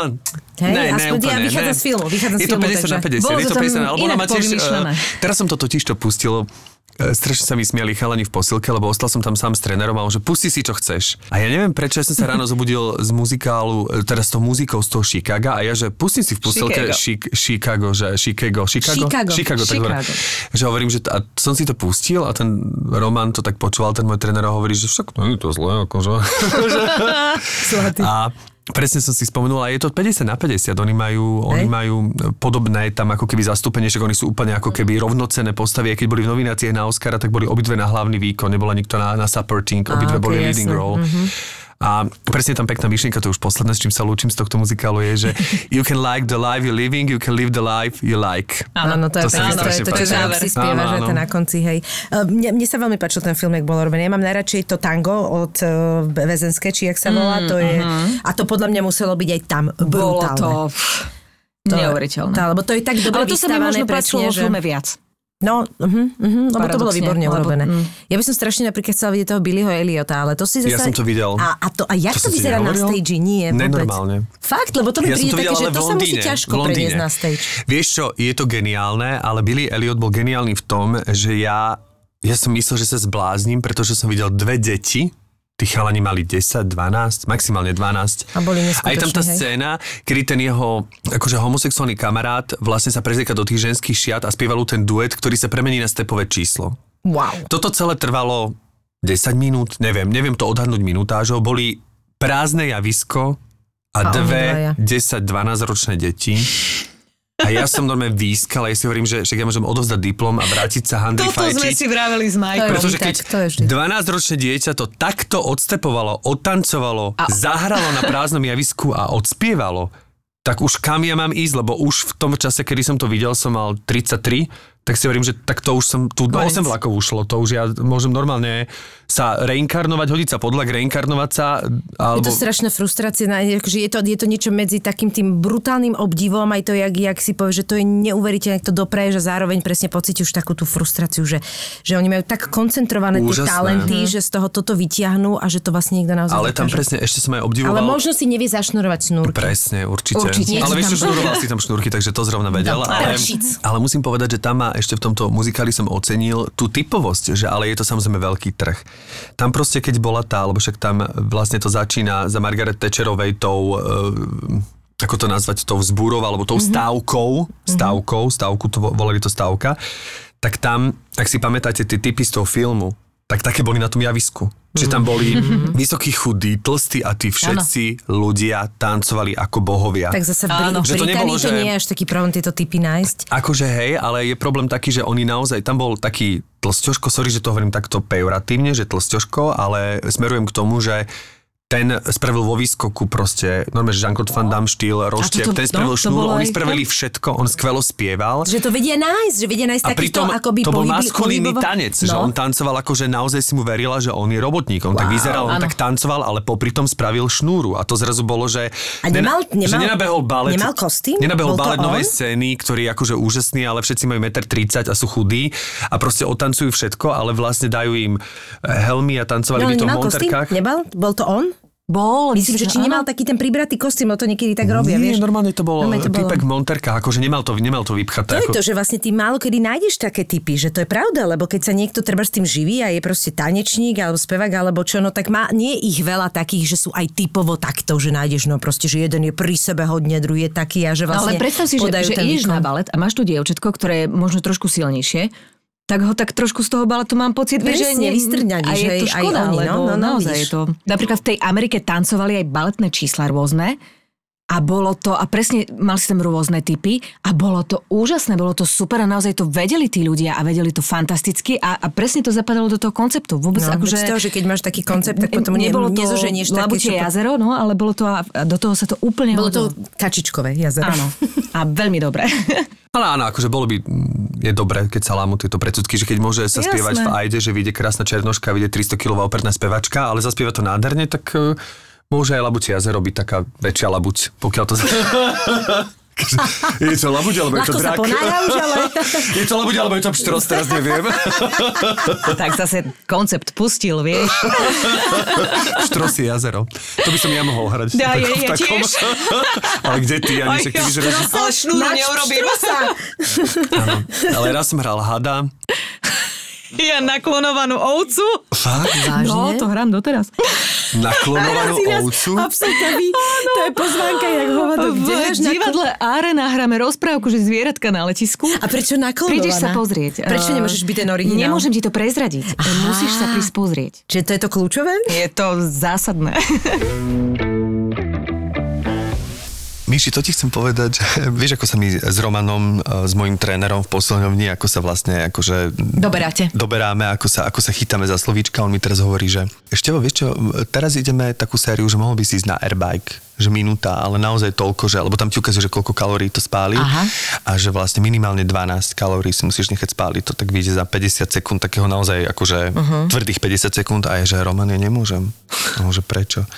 Hej, ne, ne, aspoň ja úplne, vychádzam ne. z filmu, vychádzam z je to filmu, 50 na takže- 50, Bolo je to to tam 50 na, lebo ona inak má tiež, povymýšľané. uh, teraz som toto tiež to pustil, uh, strašne sa mi smiali chalani v posilke, lebo ostal som tam sám s trénerom a on, že pusti si, čo chceš. A ja neviem, prečo ja som sa ráno zobudil z muzikálu, e, teda s tou muzikou z toho Chicaga a ja, že pusti si v posilke Chicago. Chic- Chicago, že Chicago, Chicago, Chicago. Chicago, tak hovorím. Chicago. Že hovorím, že t- a som si to pustil a ten Roman to tak počúval, ten môj tréner hovorí, že však no, je to zlé, akože. A presne som si spomenul, a je to 50 na 50. Oni majú, oni majú podobné tam ako keby zastúpenie, že oni sú úplne ako keby rovnocené postavy. A keď boli v novináciách na Oscara, tak boli obidve na hlavný výkon, nebola nikto na, na supporting, obidve ok, boli leading role. A presne tam pekná myšlienka, to je už posledné, s čím sa lúčim z tohto muzikálu, je, že you can like the life you're living, you can live the life you like. Áno, to je To sa mi pekné, to je to, čo páči. Roxy spieva, Áno, že áno. to na konci, hej. Uh, Mne, mne sa veľmi páčil ten film, jak bol robený. Ja mám najradšej to tango od uh, Väzenské, či jak sa volá, to je, a to podľa mňa muselo byť aj tam Bolo brutálne. to To- neuveriteľné. Tá, lebo to je tak dobre Ale to sa mi možno páčilo vo že... filme viac. No, uh-huh, uh-huh, lebo to bolo výborne lebo- urobené. mm. Ja by som strašne napríklad chcela vidieť toho Billyho Eliota, ale to si zase... Ja som to videl. A, a, to, a jak To to, vyzerá na stage? Nie, vôbec. Nenormálne. Fakt, lebo to mi Ja príde to také, že to sa musí ťažko preniesť na stage. Vieš čo, je to geniálne, ale Billy Elliot bol geniálny v tom, že ja, ja som myslel, že sa zblázním, pretože som videl dve deti, tí chalani mali 10, 12, maximálne 12. A boli A je tam tá hej? scéna, kedy ten jeho akože homosexuálny kamarát vlastne sa prezrieka do tých ženských šiat a spievalu ten duet, ktorý sa premení na stepové číslo. Wow. Toto celé trvalo 10 minút, neviem, neviem to odhadnúť minutážou. Boli prázdne javisko a, A dve dvaja. 10-12 ročné deti. A ja som normálne výskal ja si hovorím, že však ja môžem odovzdať diplom a vrátiť sa handry Toto sme fajčiť. si vraveli s Majkom. Pretože keď Vintage, to je vždy. 12-ročné dieťa to takto odstepovalo, odtancovalo, a... zahralo na prázdnom javisku a odspievalo, tak už kam ja mám ísť, lebo už v tom čase, kedy som to videl, som mal 33, tak si hovorím, že tak to už som, tu Konec. 8 vlakov ušlo, to už ja môžem normálne sa reinkarnovať, hodiť sa podľak, reinkarnovať sa, Je alebo... to strašná frustrácia, akože je to, je to niečo medzi takým tým brutálnym obdivom, aj to, jak, jak si povie, že to je neuveriteľné, to dopraješ a zároveň presne pocítiš takú tú frustráciu, že, že oni majú tak koncentrované tie Úžasné. talenty, že z toho toto vytiahnú a že to vlastne nikto naozaj Ale tam presne ešte som aj obdivoval... Ale možno si nevie zašnurovať snúrky. Presne, určite. Určite. Ale vieš, tam- šnuroval si tam šnúrky, takže to zrovna vedel. No, ale, ale musím povedať, že tam má ešte v tomto muzikáli som ocenil tú typovosť, že ale je to samozrejme veľký trh. Tam proste, keď bola tá, lebo však tam vlastne to začína za Margaret Thatcherovej tou... Uh, ako to nazvať, tou vzbúrou, alebo tou stávkou, stávkou, stávku, to vo- volali to stávka, tak tam, ak si pamätáte tie typy z toho filmu, tak také boli na tom javisku. Čiže tam boli vysokí chudí, tlstí a tí všetci ľudia tancovali ako bohovia. Tak zase v Áno. Že to nebolo, Británii to že- nie je až taký problém tieto typy nájsť. Akože hej, ale je problém taký, že oni naozaj, tam bol taký tlsťoško, sorry, že to hovorím takto pejoratívne, že tlsťoško, ale smerujem k tomu, že ten spravil vo výskoku proste, normálne, že Jean-Claude Van Damme štýl, roštep, toto- ten spravil no, šnúru, oni aj- spravili všetko, on skvelo spieval. Že to vedia nájsť, že vedia nájsť A pritom akoby to bol maskulínny tanec, no. že on tancoval ako, že naozaj si mu verila, že on je robotník. On wow, tak vyzeral, on áno. tak tancoval, ale popri tom spravil šnúru. A to zrazu bolo, že... A nemal- že nemal- nenabehol balet. nemal kostým? Nenabehol balet novej scény, ktorý je akože úžasný, ale všetci majú 1,30 m a sú chudí a proste otancujú všetko, ale vlastne dajú im helmy a tancovali No, by to v monterkách. Nebal? Bol to on? Bol. Myslím, že či áno. nemal taký ten pribratý kostým, lebo to niekedy tak robia, Nie, vieš? normálne to bol Normálne to bolo. typek v monterkách, akože nemal to, nemal to vypchaté. To je ako... to, že vlastne ty málo kedy nájdeš také typy, že to je pravda, lebo keď sa niekto treba s tým živí a je proste tanečník alebo spevák alebo čo, no tak má, nie je ich veľa takých, že sú aj typovo takto, že nájdeš, no proste, že jeden je pri sebe hodne, druhý je taký a že No, vlastne ale predstav si, že, že ideš výkon. na balet a máš tu dievčatko, ktoré je možno trošku silnejšie, tak ho tak trošku z toho baletu mám pocit, vieš, že Presne, vystrňaní, a je to aj škoda, oni, no, no, no, naozaj je to... Napríklad v tej Amerike tancovali aj baletné čísla rôzne a bolo to, a presne mal si tam rôzne typy a bolo to úžasné, bolo to super a naozaj to vedeli tí ľudia a vedeli to fantasticky a, a presne to zapadalo do toho konceptu. Vôbec No, akože... že keď máš taký koncept, tak potom ne, nebolo to nezoženieš také, Labutie čo... jazero, no, ale bolo to a a do toho sa to úplne Bolo to hodilo. kačičkové jazero. Áno. A veľmi dobre. Ale áno, akože bolo by, je dobré, keď sa lámu tieto predsudky, že keď môže sa Jasné. spievať v Ajde, že vyjde krásna černoška, vyjde 300 kilová operná spevačka, ale zaspieva to nádherne, tak e, môže aj Labuť jazero byť taká väčšia labuť, pokiaľ to... je to labuť, alebo je to drak? ponára už, ale... je to labuť, alebo je to pštros, teraz neviem. tak zase koncept pustil, vieš. Štros je jazero. To by som ja mohol hrať. Ja, Tak- ja, takom- tiež. ale kde ty, Ani, však ty vyzeráš... Ale šnúru neurobím. Ale raz som hral hada. Ja naklonovanú ovcu. Fakt? Vážne? No, to hrám doteraz. Naklonovanú ovcu? Absolútne vy, to je pozvánka, jak hovado. V divadle Arena hráme rozprávku, že zvieratka na letisku. A prečo naklonovaná? Prídeš sa pozrieť. Prečo Eh, nemôžeš byť ten originál? Nemôžem ti to prezradiť. Musíš sa prísť pozrieť. Čiže to je to kľúčové? Je to zásadné. Míši, to ti chcem povedať, že vieš, ako sa mi s Romanom, e, s mojim trénerom v posledňovni, ako sa vlastne akože Doberáte. doberáme, ako sa, ako sa chytáme za slovíčka. On mi teraz hovorí, že ešte vieš čo, teraz ideme takú sériu, že mohol by si ísť na airbike, že minúta, ale naozaj toľko, že, lebo tam ti ukazuje, že koľko kalórií to spáli Aha. a že vlastne minimálne 12 kalórií si musíš nechať spáliť, to tak vyjde za 50 sekúnd, takého naozaj akože uh-huh. tvrdých 50 sekúnd a je, že Roman, ja nemôžem. No, že prečo?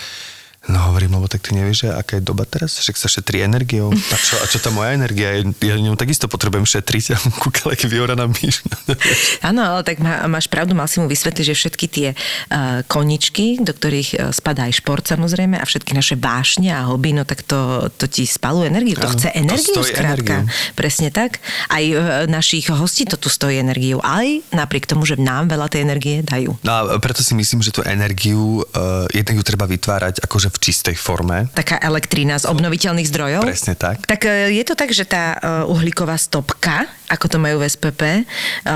No hovorím, lebo tak ty nevieš, že aká je doba teraz? Však sa šetrí energiou. A čo, a čo tá moja energia? Ja, ja ňu takisto potrebujem šetriť. A kúkal, aký vyoraná myš. Áno, ale tak má, máš pravdu, mal si mu vysvetliť, že všetky tie uh, koničky, do ktorých uh, spadá aj šport samozrejme a všetky naše vášne a hobby, no tak to, to ti spaluje energiu. To Áno, chce energiu stojí skrátka. energiu. Presne tak. Aj uh, našich hostí to tu stojí energiu. Aj napriek tomu, že nám veľa tej energie dajú. No a preto si myslím, že tú energiu, uh, jednak ju treba vytvárať akože v čistej forme. Taká elektrína z obnoviteľných zdrojov. Presne tak. Tak e, je to tak, že tá e, uhlíková stopka, ako to majú v SPP, e,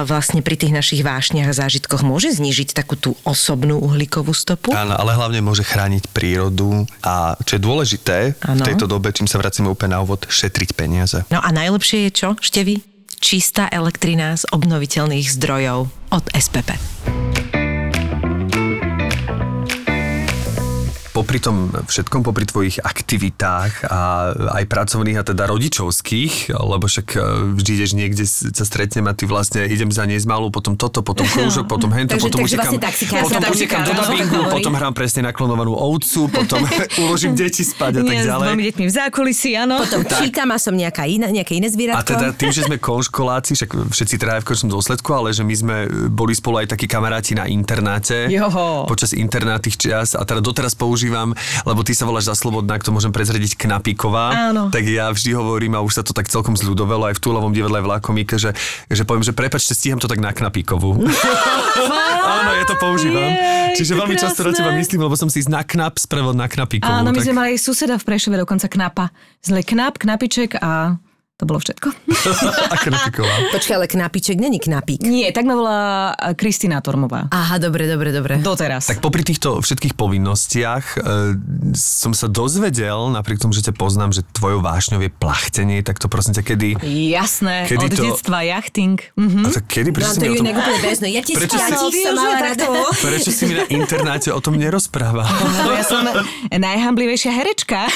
vlastne pri tých našich vášniach a zážitkoch môže znížiť takú tú osobnú uhlíkovú stopu? Áno, ale hlavne môže chrániť prírodu a čo je dôležité Áno. v tejto dobe, čím sa vracíme úplne na úvod, šetriť peniaze. No a najlepšie je čo, Števi? Čistá elektrina z obnoviteľných zdrojov od SPP. Popri tom všetkom, popri tvojich aktivitách a aj pracovných a teda rodičovských, lebo však e, vždy ideš niekde, s- sa stretnem a ty vlastne idem za nezmalú, potom toto, potom krúžok, potom hento, Takže- potom takže utekam, vlastne potom taxikár, utekam do áno, dabingu, tak potom hrám presne naklonovanú ovcu, potom uložím deti spať a tak s ďalej. dvomi deťmi v zákulisí, áno. Potom čítam a som nejaká iná, nejaké iné A zvieratko. teda tým, že sme konškoláci, však všetci traja v končnom dôsledku, ale že my sme boli spolu aj takí kamaráti na internáte. Joho. Počas internátnych čias a teda doteraz používam, lebo ty sa voláš za Slobodná, ak to môžem prezrediť Knapíková. Áno. Tak ja vždy hovorím a už sa to tak celkom zľudovelo aj v Túlovom divadle v Lakomike, že, že poviem, že prepačte, stíham to tak na Knapíkovú. Áno, ja to používam. Jej, Čiže veľmi často na teba myslím, lebo som si ísť na knap spravil na Knapíkovú. Áno, my tak... sme mali suseda v Prešove, dokonca knapa. Zle knap, knapiček a To bolo všetko. A knapikoval. Počkaj, ale knapiček není knapík. Nie, tak ma volá Kristina Tormová. Aha, dobre, dobre, dobre. Doteraz. Tak popri týchto všetkých povinnostiach e, som sa dozvedel, napriek tomu, že ťa poznám, že tvojou vášňou je plachtenie, tak to prosím ťa, kedy... Jasné, Kedy od to- detstva jachting. Mhm. A tak kedy, prečo No, si to mi o tom... bežné. Ja ti Prečo si- ti som mala rada. Prečo si mi na internáte o tom nerozprával? Lebo ja som najhamblivejšia herečka.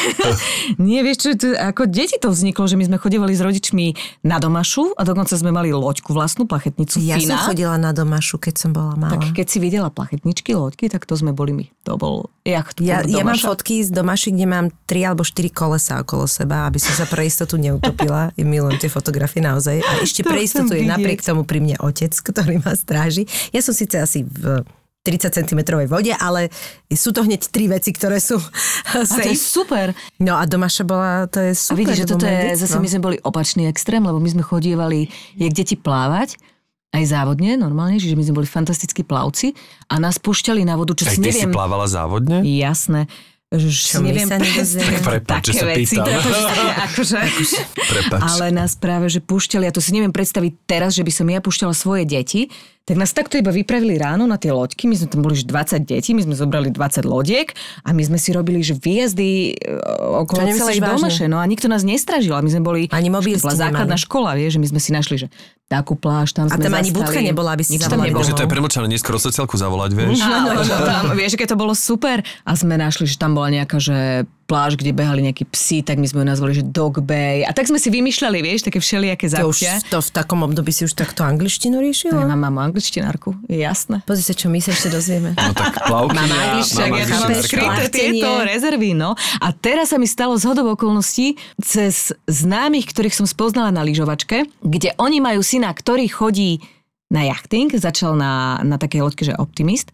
Nie, vieš čo, to, ako deti to vzniklo, že my sme chodevali s rodičmi na domašu a dokonca sme mali loďku vlastnú, plachetnicu Ja Fina. som chodila na domašu, keď som bola malá. Tak keď si videla plachetničky, loďky, tak to sme boli my. To bol jacht. Ja, ja mám fotky z domaši, kde mám tri alebo štyri kolesa okolo seba, aby som sa pre istotu neutopila. Ja milujem tie fotografie naozaj. A ešte To pre istotu je vidieť. napriek tomu pri mne otec, ktorý ma stráži. Ja som síce asi v 30 cm vode, ale sú to hneď tri veci, ktoré sú A to je super. No a domaša bola, to je A super. vidíš, že to toto je, detstvo. zase my sme boli opačný extrém, lebo my sme chodievali, jak deti plávať, aj závodne normálne, čiže my sme boli fantastickí plavci a nás púšťali na vodu, čo Aj si ty si neviem... plávala závodne? Jasné. Že Čo si neviem sa predstaviť Prepáč, že sa veci. pýtam. Prepáč, že- akože, Prepač. ale nás práve, že púšťali, ja to si neviem predstaviť teraz, že by som ja púšťala svoje deti, tak nás takto iba vypravili ráno na tie loďky, my sme tam boli už 20 detí, my sme zobrali 20 lodiek a my sme si robili že výjazdy e, To okolo celej domaše, no a nikto nás nestražil, a my sme boli, Ani mobil základná nemali. škola, vieš, že my sme si našli, že takú pláž, tam A sme tam ani zastali. budka nebola, aby si Nič tam nebolo. Bože, to je premlčané, neskoro sociálku zavolať, vieš? Ale že tam, vieš, aké to bolo super. A sme našli, že tam bola nejaká, že pláž, kde behali nejakí psi, tak my sme ju nazvali, že Dog Bay. A tak sme si vymýšľali, vieš, také všelijaké To už to v takom období si už takto angličtinu Ja riešila? mám mamu angličtinárku, je jasné. Pozri sa, čo my sa ešte dozvieme. No tak plavky Mám a angličtinu, Však mám ja mám angličtinárka. skryté tieto rezervy, no. A teraz sa mi stalo zhodov okolností cez známych, ktorých som spoznala na lyžovačke, kde oni majú syna, ktorý chodí na jachting, začal na, na takej loďke, že optimist.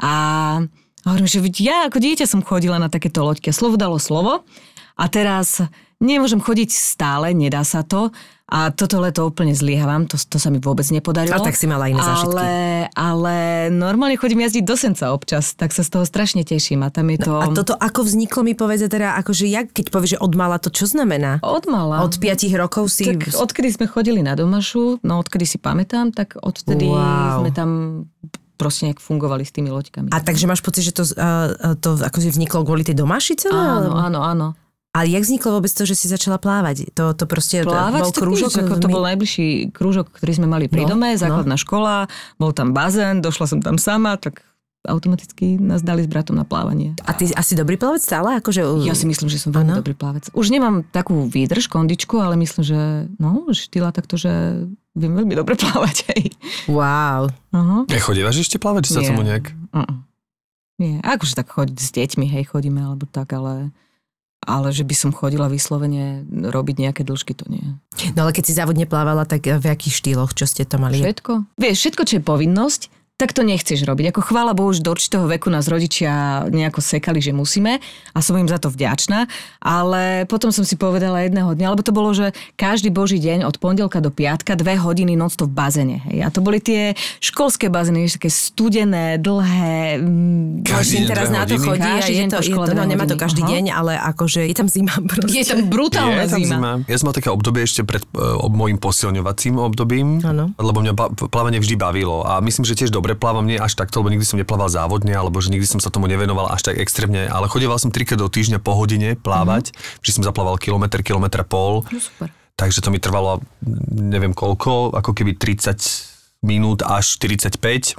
A hovorím, že ja ako dieťa som chodila na takéto loďky. Slovo dalo slovo. A teraz nemôžem chodiť stále, nedá sa to. A toto leto úplne zliehavam, to, to sa mi vôbec nepodarilo. A tak si mala iné zážitky. Ale, ale normálne chodím jazdiť do Senca občas, tak sa z toho strašne teším. A tam je to... A toto ako vzniklo mi povedze teda, akože jak, keď povieš, že od mala, to čo znamená? Od mala. Od 5 rokov si... tak odkedy sme chodili na domašu, no odkedy si pamätám, tak odtedy Wow. sme tam proste nejak fungovali s tými loďkami. A takže máš pocit, že to, uh, to akože vzniklo kvôli tej domaši celé? Áno, áno, áno. A jak vzniklo vôbec to, že si začala plávať? To, to proste Plávať, bol krúžok? ako to bol najbližší krúžok, ktorý sme mali pri No, dome, základná škola, bol tam bazén, došla som tam sama, tak automaticky nás dali s bratom na plávanie. A ty asi dobrý plavec stále? Akože, Ja si myslím, že som veľmi Áno. dobrý plávec. Už nemám takú výdrž, kondičku, ale myslím, že no, štýla takto, že viem veľmi dobre plávať. Hej. Wow. Aha. Ja chodívaš ešte plávať, či sa tomu nejak... Uh-uh. Nie, akože tak chodiť s deťmi, hej, chodíme, alebo tak, ale ale že by som chodila vyslovene robiť nejaké dĺžky, to nie. No ale keď si závodne plávala, tak v akých štýloch, čo ste to mali? Všetko? Vieš, všetko, čo je povinnosť, tak to nechceš robiť. Ako chvála Bohu, už do určitého veku nás rodičia nejako sekali, že musíme a som im za to vďačná. Ale potom som si povedala jedného dňa, lebo to bolo, že každý boží deň od pondelka do piatka dve hodiny non-stop v bazene. Hej. A to boli tie školské bazény, vieš, také studené, dlhé. mm, Každý deň teraz dve na to chodí a Každý je to, po je to no, nemá to každý aha. deň, ale akože je tam zima proste. Je tam brutálna Je zima. zima. Ja som mal také obdobie ešte pred uh, môjim posilňovacím obdobím, Áno. lebo mňa ba- plávanie vždy bavilo a myslím, že tiež dobre plávam nie až takto, lebo nikdy som neplával závodne, alebo že nikdy som sa tomu nevenoval až tak extrémne, ale chodieval som trikrát do týždňa po hodine plávať, vždy som zaplával kilometr, kilometr a pol, No super. takže to mi trvalo neviem koľko, ako keby 30 minút až 45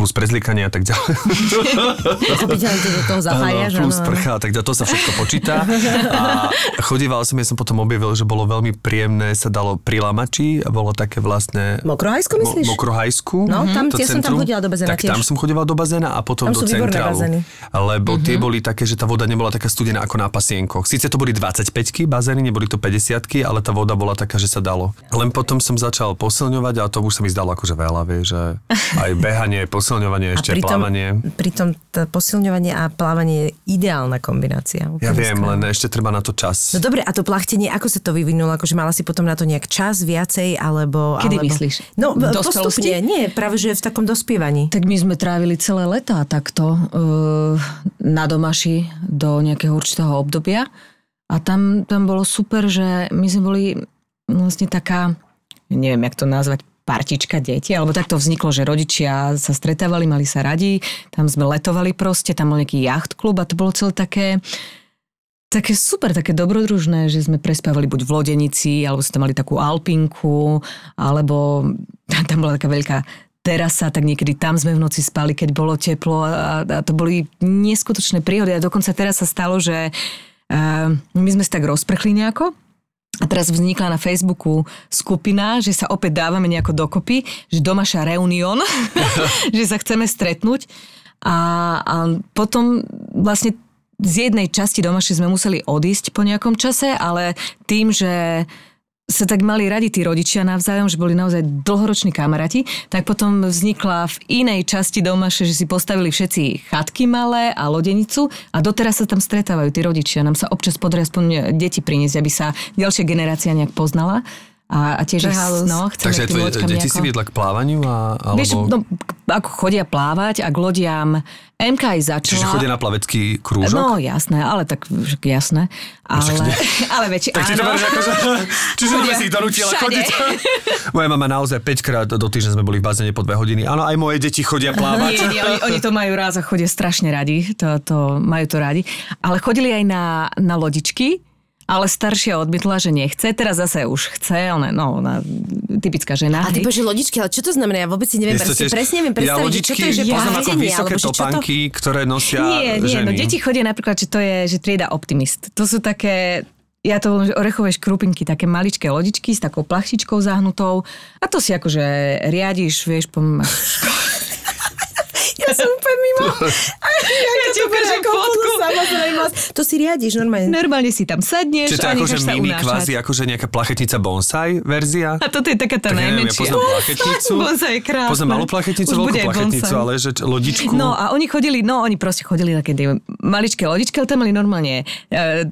plus prezlikanie a tak ďalej. Do toho zapájaš. Áno, plus prcha, tak to sa všetko počíta. A chodíval som, ja som potom objavil, že bolo veľmi príjemné, sa dalo pri Lamači, a bolo také vlastne... Mokrohajsko myslíš? Mo- Mokrohajsku. No, tam- ja som tam centrum. chodila do bazéna Tak tiež. tam som chodila do bazéna a potom Tam do centrálu. bazény. Lebo tie boli také, že tá voda nebola taká studená ako na pasienkoch. Sice to boli 25 bazény, neboli to 50 ale tá voda bola taká, že sa dalo. Len potom som začal posilňovať a to už sa mi zdalo akože veľa, vieš, že aj behanie, posilňovanie, ešte pritom, plávanie. pritom to posilňovanie a plávanie je ideálna kombinácia. Ja viem, skvelá. len ešte treba na to čas. No dobre, a to plachtenie, ako sa to vyvinulo? Akože mala si potom na to nejak čas viacej, alebo... Kedy alebo... myslíš? No, V postupne, nie, práve že v takom dospievaní. Tak my sme trávili celé letá takto uh, na domaši do nejakého určitého obdobia a tam, tam bolo super, že my sme boli vlastne taká, neviem, jak to nazvať, partička detí, alebo tak to vzniklo, že rodičia sa stretávali, mali sa radi, tam sme letovali proste, tam bol nejaký jacht klub a to bolo celé také, také super, také dobrodružné, že sme prespávali buď v Lodenici, alebo sme tam mali takú alpinku, alebo tam bola taká veľká terasa, tak niekedy tam sme v noci spali, keď bolo teplo a, a to boli neskutočné príhody. A dokonca teraz sa stalo, že uh, my sme sa tak rozprchli nejako a teraz vznikla na Facebooku skupina, že sa opäť dávame nejako dokopy, že domaša reunión, že sa chceme stretnúť. A, a potom vlastne z jednej časti domaše sme museli odísť po nejakom čase, ale tým, že sa tak mali radi tí rodičia navzájom, že boli naozaj dlhoroční kamaráti, tak potom vznikla v inej časti domaše, že si postavili všetci chatky malé a lodenicu a doteraz sa tam stretávajú tí rodičia. Nám sa občas podarí aspoň deti priniesť, aby sa ďalšia generácia nejak poznala a, a tiež ich, no, chceme Takže tvoje deti nejako... si viedla k plávaniu? A, alebo... Vieš, no, ako chodia plávať a k lodiam MK aj začala. Čiže chodia na plavecký krúžok? No jasné, ale tak jasné. Ale, ale väčšie, tak áno. to ako, že, čiže chodia si ich donútila chodiť. Moja mama naozaj 5 krát do týždňa sme boli v bazéne po 2 hodiny. Áno, aj moje deti chodia plávať. Nie, nie, oni, oni to majú rád a chodia strašne radi. To, to, majú to radi. Ale chodili aj na, na lodičky ale staršia odmietla, že nechce, teraz zase už chce, ona, no, ona, typická žena. A ty povieš, lodičky, ale čo to znamená? Ja vôbec si neviem, presne, tiež, presne neviem predstaviť, ja lodičky, čo to je, že poznám ako vysoké topánky, ktoré nosia Nie, nie, ženy. no deti chodia napríklad, že to je, že trieda optimist. To sú také, ja to volám, že orechové škrupinky, také maličké lodičky s takou plachtičkou zahnutou a to si akože riadiš, vieš, pom... ja som úplne mimo. ja ti ukážem fotku. To si riadiš normálne. Normálne si tam sadneš Čiže to je akože mini kvázi, akože nejaká plachetnica bonsai verzia? A toto je taká tá tak najmenšia. Ja poznám plachetnicu. Bonsai je krásne. Poznám malú plachetnicu, veľkú plachetnicu, ale že lodičku. No a oni chodili, no oni proste chodili na tie maličké lodičky, ale tam mali normálne e,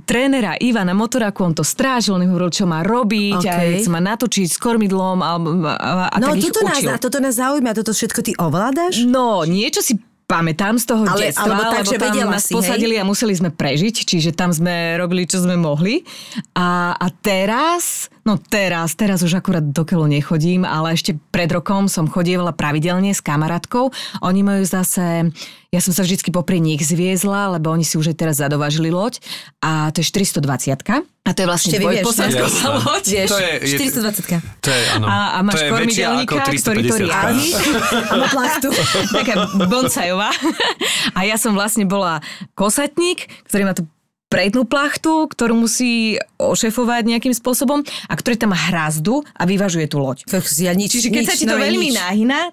trénera Ivana Motoráku, on to strážil, on hovoril, čo má robiť, okay. a sa má natočiť s kormidlom a, a, a no, tak toto nás, a toto nás zaujíma, toto všetko ty ovládaš? No, niečo si pamätám z toho ale, detstva, alebo tak, lebo že tam nás si, posadili hej? a museli sme prežiť, čiže tam sme robili, čo sme mohli. A, a teraz, no teraz, teraz už akurát do keľu nechodím, ale ešte pred rokom som chodievala pravidelne s kamarátkou. Oni majú zase, ja som sa vždycky popri nich zviezla, lebo oni si už aj teraz zadovažili loď a to je 420 a to je vlastne dvojposádková loď. Vieš, to je, je, 420 To je, áno. A, a máš kormidelníka, ktorý to riadi. A má plachtu. Taká bonsajová. A ja som vlastne bola kosatník, ktorý má tu prednú plachtu, ktorú musí ošefovať nejakým spôsobom a ktorý tam má hrazdu a vyvažuje tú loď. Ja nič, Čiže keď nič, sa ti to no veľmi nič.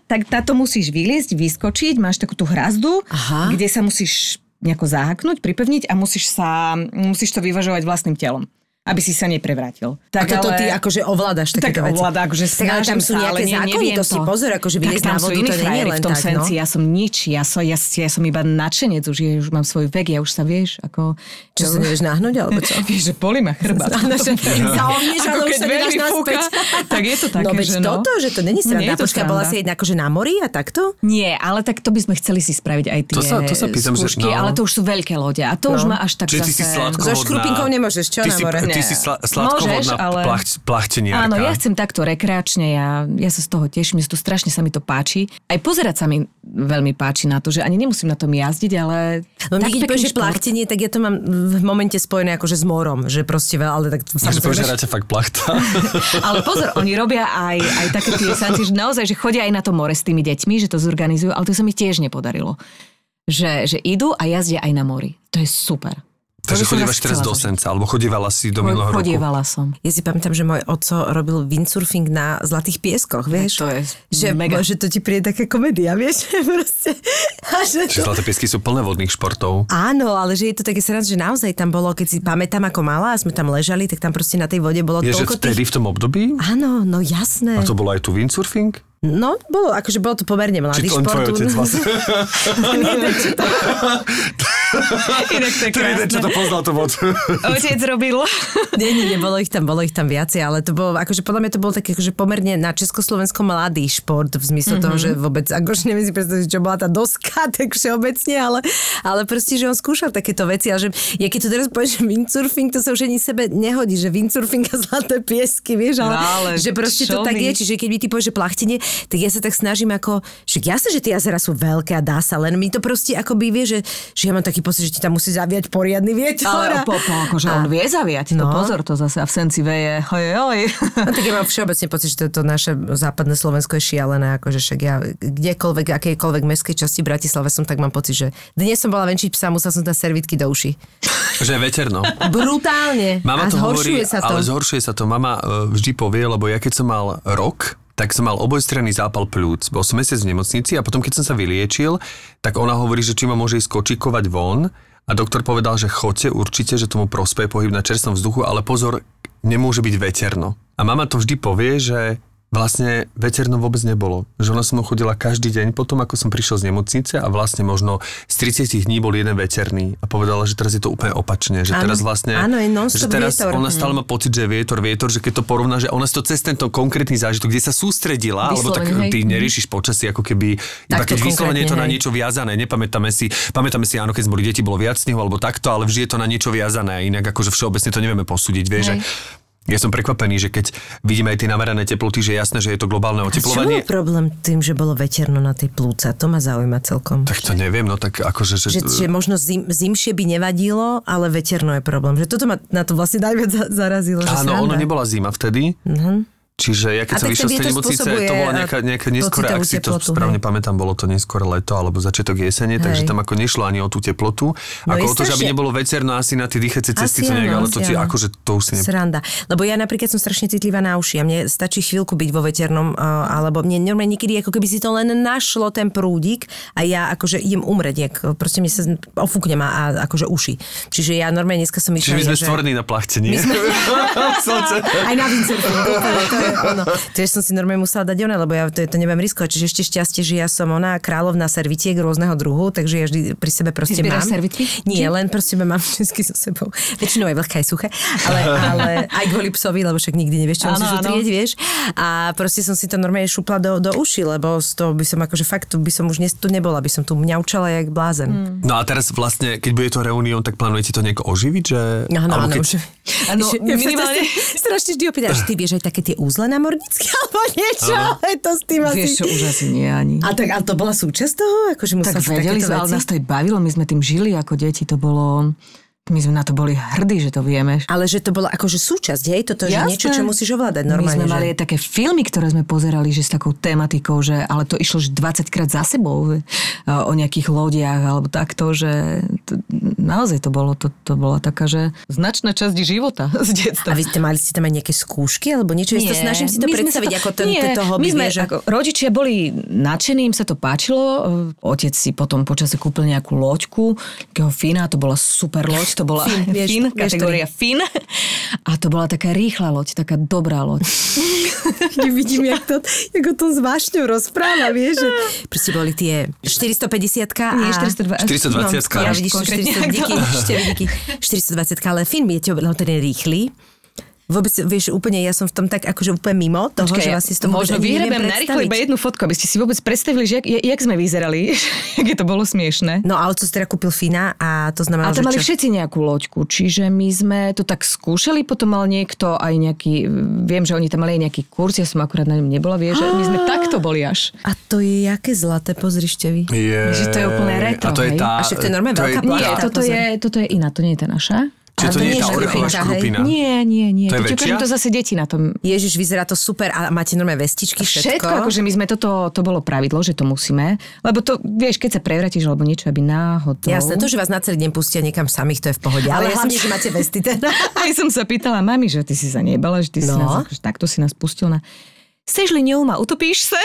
tak táto musíš vyliesť, vyskočiť, máš takú tú hrazdu, Aha. kde sa musíš nejako zahaknúť, pripevniť a musíš, sa, musíš to vyvažovať vlastným telom aby si sa neprevrátil. Tak, a toto ale... ty akože ovládaš takéto tak veci. ovláda, akože tak ale tam sú nejaké nie, zákony, to si pozor, akože vyliezť na vodu, to nie je len v tom tak, senci, no. ja som nič, ja som, ja, ja som iba nadšenec, už, je, už mám svoj vek, ja už sa vieš, ako... Čo sa nevieš nahnúť, alebo čo? vieš, že bolí ma chrbát. Už sa nedáš naspäť. Tak je to také, no, že no. toto, že to není sranda. Počka, bola si jedna akože na mori a takto? Nie, ale tak to by sme chceli si spraviť aj tie to sa, to sa pýtam, skúšky, že, no. ale to už sú veľké lode a to už ma až tak Čiže ty si sladkovodná. So škrupinkou nemôžeš, čo na more? Ty si sladkovodná plachteniarka. Áno, ja chcem takto rekreačne, ja, ja sa z toho teším, to strašne sa mi to páči. Aj pozerať sa mi veľmi páči na to, že ani nemusím na tom jazdiť, ale... No keď povieš, že plachtenie, tak ja to mám v momente spojené akože s morom, že proste veľa, ale tak samozrejme... Takže požeráte fakt plachta. ale pozor, oni robia aj, aj také tie sanci, že naozaj, že chodia aj na to more s tými deťmi, že to zorganizujú, ale to sa mi tiež nepodarilo. Že, že idú a jazdia aj na mori. To je super. Takže chodívaš teraz do Senca, alebo chodievala si do minulého roku? Chodievala som. Ja si pamätám, že môj oco robil windsurfing na Zlatých pieskoch, vieš? To je že, mega. Že to ti príde také komédia, vieš? Proste. A že Čiže to... Zlaté piesky sú plné vodných športov. Áno, ale že je to také sranda, že naozaj tam bolo, keď si pamätám ako malá a sme tam ležali, tak tam proste na tej vode bolo Je, že toľko vtedy tých... v tom období? Áno, no jasné. A to bolo aj tu windsurfing? No, bolo, akože bolo to pomerne mladý Či to šport. tvoj otec vlastne? Inak to je To je jeden, čo to poznal, to bol... Otec robil. Nie, nie, nie, bolo ich tam, bolo ich tam viacej, ale to bolo, akože podľa mňa to bol taký akože pomerne na Československo mladý šport, v zmysle mm-hmm. toho, že vôbec, akože neviem si predstaviť, čo bola tá doska, tak všeobecne, ale, ale proste, že on skúšal takéto veci a že ja keď to teraz poviem, že windsurfing, to sa už ani sebe nehodí, že windsurfing a zlaté piesky, vieš, ale, No, ale že proste to čo tak my? je, čiže keď mi ty povieš, že plachtenie, tak ja sa tak snažím ako, že jasne, že tie jazera sú veľké a dá sa, len mi to proste akoby vie, že, že ja mám taký pocit, že ti tam musí zaviať poriadny vietor. Ale a- po, po, akože on vie zaviať. No. To pozor, to zase a v senci veje. Hoj, hoj. No, tak ja mám všeobecne pocit, že to, to naše západné Slovensko je šialené, akože však ja kdekoľvek, akejkoľvek mestskej časti Bratislave som, tak mám pocit, že dnes som bola venčiť psa, musela som dať servitky do uši. Že je veterno. Brutálne. Mama a to zhoršuje hovorí, sa to. ale zhoršuje sa to. Mama e, vždy povie, lebo ja keď som mal rok, tak som mal obojstranný zápal plúc. Bol som mesiac v nemocnici a potom, keď som sa vyliečil, tak ona hovorí, že či ma môže ísť kočikovať von a doktor povedal, že chodte určite, že tomu prospeje pohyb na čerstvom vzduchu, ale pozor, nemôže byť veterno. A mama to vždy povie, že vlastne veterno vôbec nebolo. Že ona so mnou chodila každý deň potom, ako som prišiel z nemocnice a vlastne možno z 30 dní bol jeden veterný. A povedala, že teraz je to úplne opačne. Že teraz vlastne... áno, je že teraz vietor. ona stále má pocit, že je vietor, vietor, že keď to porovná, že ona si to cez tento konkrétny zážitok, kde sa sústredila, lebo tak hej. ty neriešiš počasie, ako keby, iba keď vyslovene je to na niečo viazané. Nepamätáme si, pamätáme si, áno, keď sme boli deti, bolo viac snehu alebo takto, ale vždy je to na niečo viazané. Inak akože všeobecne to nevieme posúdiť, vieš, že ja som prekvapený, že keď vidíme aj tie namerané teploty, že je jasné, že je to globálne A čo bol oteplovanie. problém tým, že bolo veterno na tej plúca? To ma zaujíma celkom. Tak to neviem, no tak akože... Že, Že, že možno zim, zimšie by nevadilo, ale veterno je problém. Že toto ma na to vlastne najviac za- zarazilo. Áno, ono nebola zima vtedy. Čiže ja keď A som vyšiel z tej nemocnice, to bola nejaká, nejaká neskore, ak si to teplotu, správne hej. pamätám, bolo to neskore leto alebo začiatok jesene, takže Hej. tam ako nešlo ani o tú teplotu. No ako o to, že aby nebolo vecerno asi na tie dýchacie cesty, Asi to nejak, ale to ti, akože to už si ne... Sranda. Lebo ja napríklad som strašne citlivá na uši a mne stačí chvíľku byť vo veternom, alebo mne normálne niekedy ako keby si to len našlo ten prúdik a ja akože idem umrieť, jak, proste mi sa z- ofúkne ma a akože uši. Čiže ja normálne dneska som Čiže myslela, my sme že... stvorení na plachtenie. Slnce. Aj na je ono. Tiež som si normálne musela dať ona, lebo ja to, to neviem riskovať. Čiže ešte šťastie, že ja som ona kráľovná servitiek rôzneho druhu, takže ja vždy pri sebe proste zbieraš mám. servitky? Nie, len proste mám všetky so sebou. Väčšinou aj vlhké, aj suché, ale, ale aj kvôli psovi, lebo však nikdy nevieš, čo Áno, musíš áno. utrieť, vieš. A proste som si to normálne šupla do, do uši, lebo z toho by som akože fakt, tu by som už dnes tu nebola, by som tu mňaučala jak blázen. No a teraz vlastne, keď bude to reunión, tak plánujete to nejako oživiť, že... Áno, alebo áno, keď... už. Áno, Ešte- ja sa minimálne- strašne- vždy opýtaš, ty vieš aj také tie úzle na mordicky alebo niečo, je to s tým asi. Vieš čo, už asi nie ani. A tak, ale to bola súčasť toho? Akože Tak vedeli sme, ale nás to aj bavilo, my sme tým žili ako deti, to bolo... My sme na to boli hrdí, že to vieme. Ale že to bola akože súčasť, hej? Toto, Jasné. niečo, čo musíš ovládať My normálne. sme mali že... aj také filmy, ktoré sme pozerali, že s takou tematikou, že ale to išlo že 20 krát za sebou že, o nejakých lodiach alebo takto, že to, naozaj to bolo, to, to bola taká, že značná časť života z detstva. A vy ste mali ste tam aj nejaké skúšky alebo niečo? To snažím si to my sme predstaviť, sa ako ten, nie, tento hobby, my sme, vieš, ako, rodičia boli nadšení, im sa to páčilo. Otec si potom počase kúpil nejakú loďku, takého Fina, to bola super loď, to bola Fin, vieš, Fin, vieš, kategória Fin. A to bola taká rýchla loď, taká dobrá loď. Vidím, jak, to, jak o tom s vášňou rozpráva, vieš, že proste boli tie 450 a... Nie, 420. 420 No, ja Až vidíš, konkrétne, 400, jak to- díky, ešte díky, 420, ale film je lebo ten je rýchly. Vôbec, vieš, úplne, ja som v tom tak akože úplne mimo toho, že vlastne si to možno vyhrebem narýchlo iba jednu fotku, aby ste si vôbec predstavili, že jak, jak sme vyzerali, je to bolo smiešne. No a otec teda kúpil Fina a to znamená, A tam že mali čo? všetci nejakú loďku, čiže my sme to tak skúšali, potom mal niekto aj nejaký, viem, že oni tam mali aj nejaký kurz, ja som akurát na ňom nebola, vieš, že my sme takto boli až. A to je jaké zlaté, pozrište vy. Je... Že to je úplne retro, A to je tá... A však to je normálne to veľká Nie, je, toto je iná, to nie je tá naša. Čiže Ale to to nie nie je tá orechová škrupina. Nie, nie, nie. To je čo väčšia? to zase deti na tom. Ježiš, vyzerá to super a máte normálne vestičky, všetko. Všetko, akože my sme toto, to bolo pravidlo, že to musíme, lebo to, vieš, keď sa prevratíš alebo niečo, aby náhodou. Jasné, to, že vás na celý deň pustia niekam samých, to je v pohode. Ale, Ale ja hlavne, som- že máte vesty teda. Aj som sa pýtala mami, že ty si sa nebala, že ty si No. nás, že takto si nás pustil na... Chceš li ňou ma utopíš sa?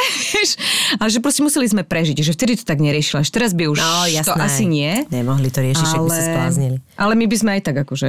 Ale že proste museli sme prežiť, že vtedy to tak neriešila. Že teraz by už No, to jasné. asi nie. Nemohli to riešiť, však by sa spláznili. ale my by sme aj tak akože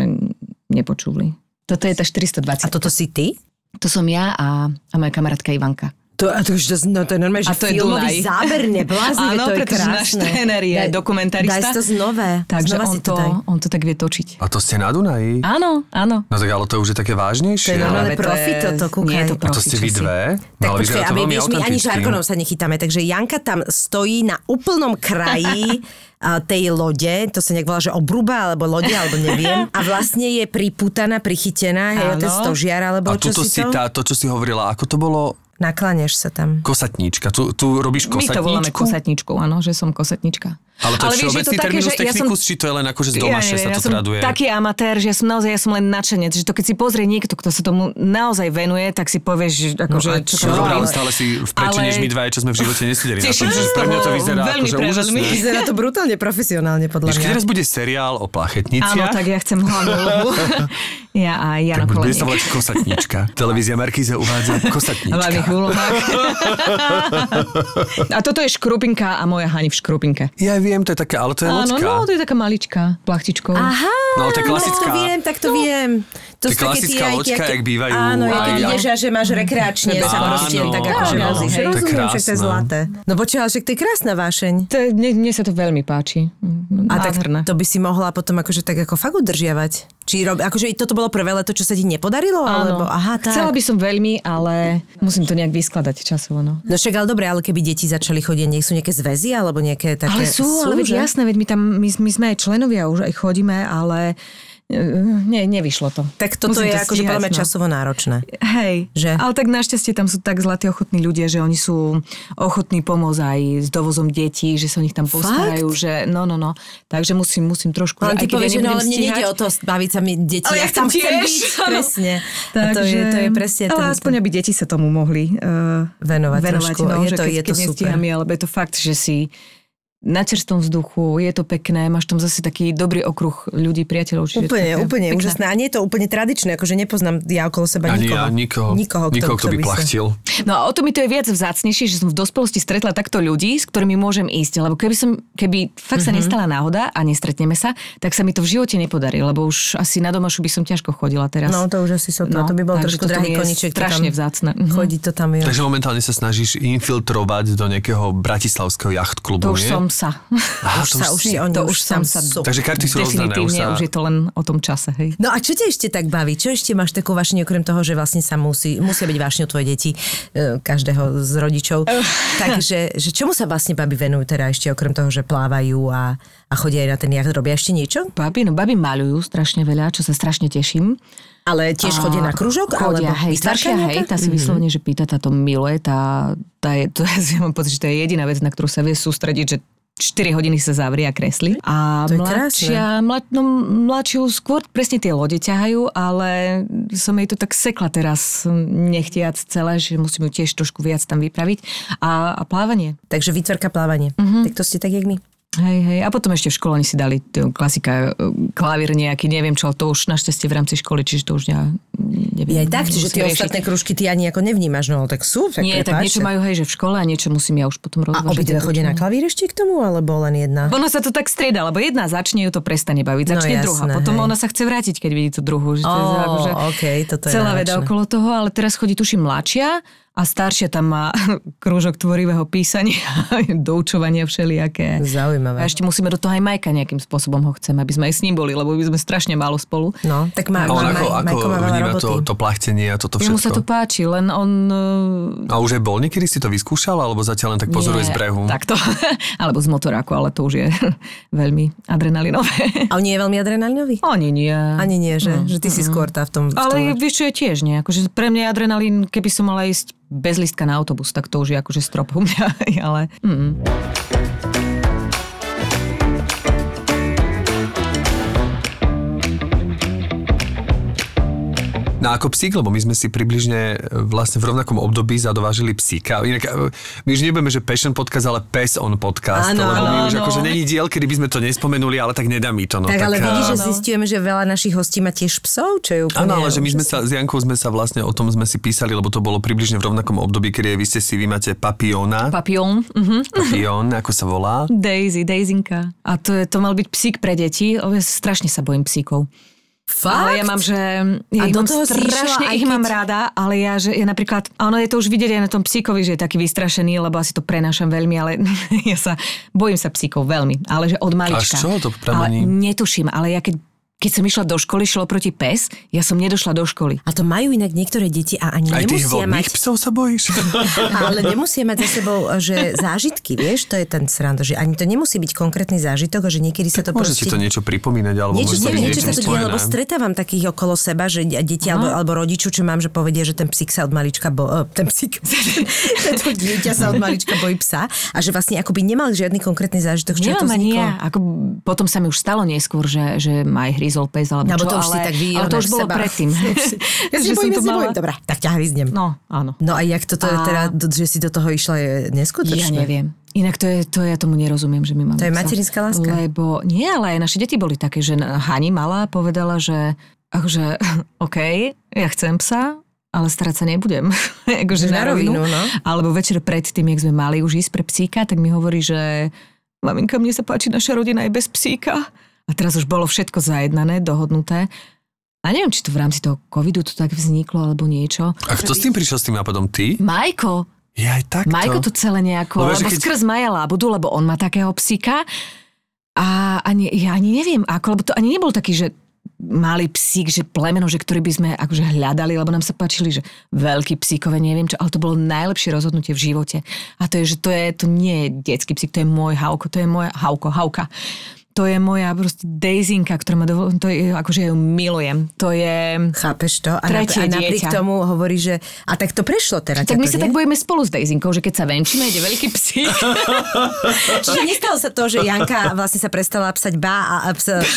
nepočuli. Toto je tá 420. A toto si ty? To som ja a, a moja kamarátka Ivanka. To, a to, už to, no, to je normálne, A že to je filmový Dunaj. záber neblázni, Áno, to je pretože krásne. náš tréner je Daj- dokumentarista. Daj si to znova. Takže znova on si to, to, daj. on to tak vie točiť. A to ste na Dunaji? Áno, áno. No tak ale to už je také vážnejšie. To je normálne Ale to profi toto, kúkaj. Nie je to A to profi, ste vy si. dve? Tak ale počkaj, a to veľmi vieš, my ani autenticky. žarkonom sa nechytáme, takže Janka tam stojí na úplnom kraji a, tej lode, to sa nejak volá, že obruba, alebo lode, alebo neviem. A vlastne je priputaná, prichytená, hej, o ten Áno. stožiar, alebo A čo si si to? tá, to, čo si hovorila, ako to bolo? Nakláňaš sa tam. Kosatníčka. Tu, tu robíš My to voláme kosatníčku? kosatničkou, áno, že som kosatnička. Ale to je vieš, všeobecný terminus že ja som- technicus, či to je len akože z domaše sa ja to som traduje? taký amatér, že ja som naozaj, ja som len nadšenec, že to keď si pozrie niekto, kto sa tomu naozaj venuje, tak si povieš, že akože... a čo čo? No ale stále si v Ale- než my dvaja, čo sme v živote nesedeli na tom, sa že pre mňa to vyzerá veľmi akože veľmi. Vyzerá to brutálne profesionálne, podľa mňa. keď raz bude seriál o Áno, plachetniciach, tak ja chcem hlavnú úlohu. ja a Jano tak bude sa volať kosatníčka. Televízia Markíza uvádza úlohách. a toto je škrupinka a moja Hani v škrupinke. Ja viem, to je také, ale to je Áno, no, to je taká malička, plachtičkou. Aha, No, to je klasická. Tak to viem, tak to viem. To je sú také klasická tie, aj loďka, jak bývajú Áno, ja keď aj- ideš a že máš rekreačne sa Áno, proste tak akože áno, je Rozumiem, že to je zlaté. No ale však to je krásna vášeň. To je, mne, mne sa to veľmi páči. A tak to by si mohla potom akože tak ako fakt udržiavať. Či rob, akože toto bolo prvé leto, čo sa ti nepodarilo? Alebo, aha, tak. Chcela by som veľmi, ale musím to nejak vyskladať časovo. No. No však ale dobre, ale keby deti začali chodiť, nech sú nejaké zväzy alebo nejaké také... Ale sú, ale že? veď jasné, veď my tam, my, my sme aj členovia, už aj chodíme, ale e, ne, nevyšlo to. Tak toto Musím je to akože podľa mňa no. časovo náročné. Hej, Že? ale tak našťastie tam sú tak zlatí ochotní ľudia, že oni sú ochotní pomôcť aj s dovozom detí, že sa o nich tam postarajú, že no, no, no. Takže musím, musím trošku... Ale ty ja povieš, že no, mne nejde o to baviť sa mi deti. Ale ja tam chcem chcem tiež, byť, presne. A to je, to je presne ale ten, aspoň, aby deti sa tomu mohli uh, Venovať venovať trošku. no, Je to- je to super. nestíham je, lebo je to fakt, že si na čerstvom vzduchu, je to pekné, máš tam zase taký dobrý okruh ľudí, priateľov. Čiže Úplne, také úplne pekné. úžasné. A nie je to úplne tradičné, akože nepoznám ja okolo seba Ani nikoho. ja, nikoho, Nikoho, kto, nikoho, kto by sa- plachtil. No a o to mi to je viac vzácnejšie, že som v dospelosti stretla takto ľudí, s ktorými môžem ísť. Lebo keby, som, keby fakt sa nestala náhoda a nestretneme sa, tak sa mi to v živote nepodarí, lebo už asi na domašu by som ťažko chodila teraz. No to už asi sotva, No, to by bol trošku drahý koniček. strašne tam, vzácne. Mhm. Chodí to tam, jo. Takže momentálne sa snažíš infiltrovať do nejakého bratislavského jachtklubu, To už nie? som sa. Á, už to sa, už si. to už tam sa... sú. Takže karty sú rozdané, už Definitívne, sa... už je to len o tom čase, hej. No a čo ťa ešte tak baví? Čo ešte máš takú vášeň, okrem toho, že vlastne sa musí, musia byť vášňou tvoje deti, e, každého z rodičov. Takže že čomu sa vlastne babi venujú teda ešte okrem toho, že plávajú a, a chodia aj na ten jacht, robia ešte niečo? Babi, no babi maľujú strašne veľa, čo sa strašne teším. Ale tiež chodia na kružok? Chodia, alebo hej, staršia, nejaká? hej, tá si vyslovene, že pýta, tá to miluje, tá, tá je, to, ja mám pocit, že to je jediná vec, na ktorú sa vie sústrediť, že 4 hodiny sa zavrie a kreslí. A To je mladšia, mlad, no, mladšiu skôr presne tie lode ťahajú, ale som jej to tak sekla teraz nechtiac celé, že musím ju tiež trošku viac tam vypraviť. A, a plávanie. Takže výtvarka, plávanie. Mhm. Tak to ste tak, jak my. Hej, hej. A potom ešte v škole oni si dali to klasika, e, klavír nejaký, neviem čo, to už našťastie v rámci školy, čiže to už ja neviem. Je aj tak, čiže tie ostatné kružky ty ani ako nevnímaš, no tak sú, tak Nie, tak prepáč. niečo majú, hej, že v škole a niečo musím ja už potom A rozvážať. obidve chodia na klavír ešte k tomu, alebo len jedna? Ono sa to tak strieda, lebo jedna začne, ju to prestane baviť, No začne jasné, druhá. Potom hej. ona sa chce vrátiť, keď vidí tú druhú. Že to je akože okej, toto je celá veda náročné. okolo toho, ale teraz chodí tuším mladšia a staršia tam má krúžok tvorivého písania, doučovania všelijaké. Zaujímavé. A ešte musíme do toho aj Majka nejakým spôsobom ho chceme, aby sme aj s ním boli, lebo by sme strašne málo spolu. No, tak má, A on má, ako, má, ako Majko má veľa vníma roboty. to, to plachtenie a toto Jemu sa všetko? to páči, len on... A už aj bol niekedy si to vyskúšal, alebo zatiaľ len tak pozoruje z brehu? Takto. Alebo z motoráku, ale to už je veľmi adrenalinové. A on nie je veľmi adrenalinový? Oni nie. Ani nie, že, že ty si skôr tá v tom... V tom... Ale vieš čo je tiež nie. Akože pre mňa je adrenalín, keby som mala ísť bez listka na autobus, tak to už je akože strop u mňa. Ale mm. No ako psík, lebo my sme si približne e, vlastne v rovnakom období zadovážili psíka. Inak, e, my už nebudeme, že Passion podcast, ale Pes on podcast. Áno, lebo my už áno. akože není diel, kedy by sme to nespomenuli, ale tak nedá mi to. No, tak, ale e, vidíš, že zistujeme, že veľa našich hostí má tiež psov, čo je úplne... Áno, ale že my sme sa, s Jankou sme sa vlastne o tom sme si písali, lebo to bolo približne v rovnakom období, kedy vy ste si, vy máte papiona. Papion. Mhm. Papion, ako sa volá. Daisy, Daisinka. A to, je, to mal byť psík pre deti. O, Ja strašne sa bojím psíkov. Fakt? Ale ja mám, že ja A ich do mám toho išla, strašne ich mám keď- rada, ale ja, že ja napríklad, ono je to už vidieť aj na tom psíkovi, že je taký vystrašený, lebo asi to prenášam veľmi, ale ja sa, bojím sa psíkov veľmi, ale že od malička. z čoho to Ale pramení? netuším, ale ja keď keď som išla do školy, šlo proti pes, ja som nedošla do školy. A to majú inak niektoré deti a ani Aj nemusia mať... psov sa bojíš? Ale nemusia mať za sebou, že zážitky, vieš, to je ten sranda, že ani to nemusí byť konkrétny zážitok, že niekedy sa to Môže proste... ti to niečo pripomínať, alebo Niečo, to neviem, niečo sa to deje, lebo stretávam takých okolo seba, že de- deti alebo, alebo rodičov, čo mám, že povedia, že ten psík sa od malička bo, eh, ten psík, to dieťa sa od malička bojí psa a že vlastne akoby nemal žiadny konkrétny zážitok, čo to Nemám ani vzniklo. ja. Ako, potom sa mi už stalo neskôr, že, že ma aj hryzol pes, alebo, Alebo čo, to už ale, si tak ale to už bolo seba. predtým. Ja si nebojím, ja mala-. Dobre, tak ťa hryznem. No, áno. No a jak toto je A- teda, do- že si do toho išla, je neskutočné. Ja neviem. Inak to, je, to ja tomu nerozumiem, že my máme To je materinská láska. Lebo, nie, ale aj naše deti boli také, že Hani malá povedala, že akože, OK, ja chcem psa, ale starať sa nebudem. akože Na rovinu, no. Alebo večer predtým, jak sme mali už ísť pre psíka, tak mi hovorí, že maminka, mne sa páči naša rodina aj bez psíka. A teraz už bolo všetko zajednané, dohodnuté. A neviem, či to v rámci toho covidu to tak vzniklo, alebo niečo. A kto s tým prišiel s tým nápadom? Ty? Majko, Je aj takto. Majko to celé nejako, Lebo lebo, lebo keď- skrz Maja Lábudu, lebo on má takého psíka a ani, ja ani neviem ako, lebo to ani nebol taký, že malý psík, že plemeno, že ktorý by sme akože hľadali, lebo nám sa páčili, že veľký psíkové, neviem čo, ale to bolo najlepšie rozhodnutie v živote. A to je, že to je, to nie je detský psík, to je môj hauko, to je moja hauko, hauka. To je moja proste Dejzinka, ktorá ma dovol, to je, akože ja ju milujem. To je... Chápeš to? A, Tretie a napriek dieťa. tomu hovorí, že... A tak to prešlo teda. Tak my to, sa tak nie? bojíme spolu s Dejzinkou, že keď sa venčíme, ide veľký psík. Čiže nestalo sa to, že Janka vlastne sa prestala psať bá a, a psa...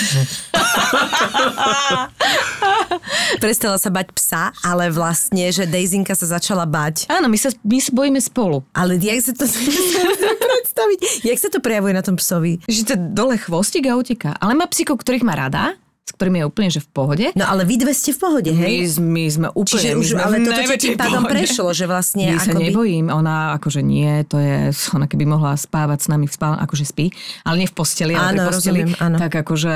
prestala sa bať psa, ale vlastne, že Dejzinka sa začala bať. Áno, my sa, my sa bojíme spolu. Ale jak sa to predstaviť? Jak sa to prejavuje na tom psovi? Že to dole chvostík a uteká. Ale má psíkov, ktorých má rada, s ktorými je úplne že v pohode. No ale vy dve ste v pohode, My, hej? my sme úplne, Čiže my už, ale v toto ti tým pádom pohode. prešlo, že vlastne Ja sa akoby... nebojím, ona akože nie, to je, ona keby mohla spávať s nami v spál, akože spí, ale nie v posteli, ale Áno, pri posteli, rozumiem, áno. tak akože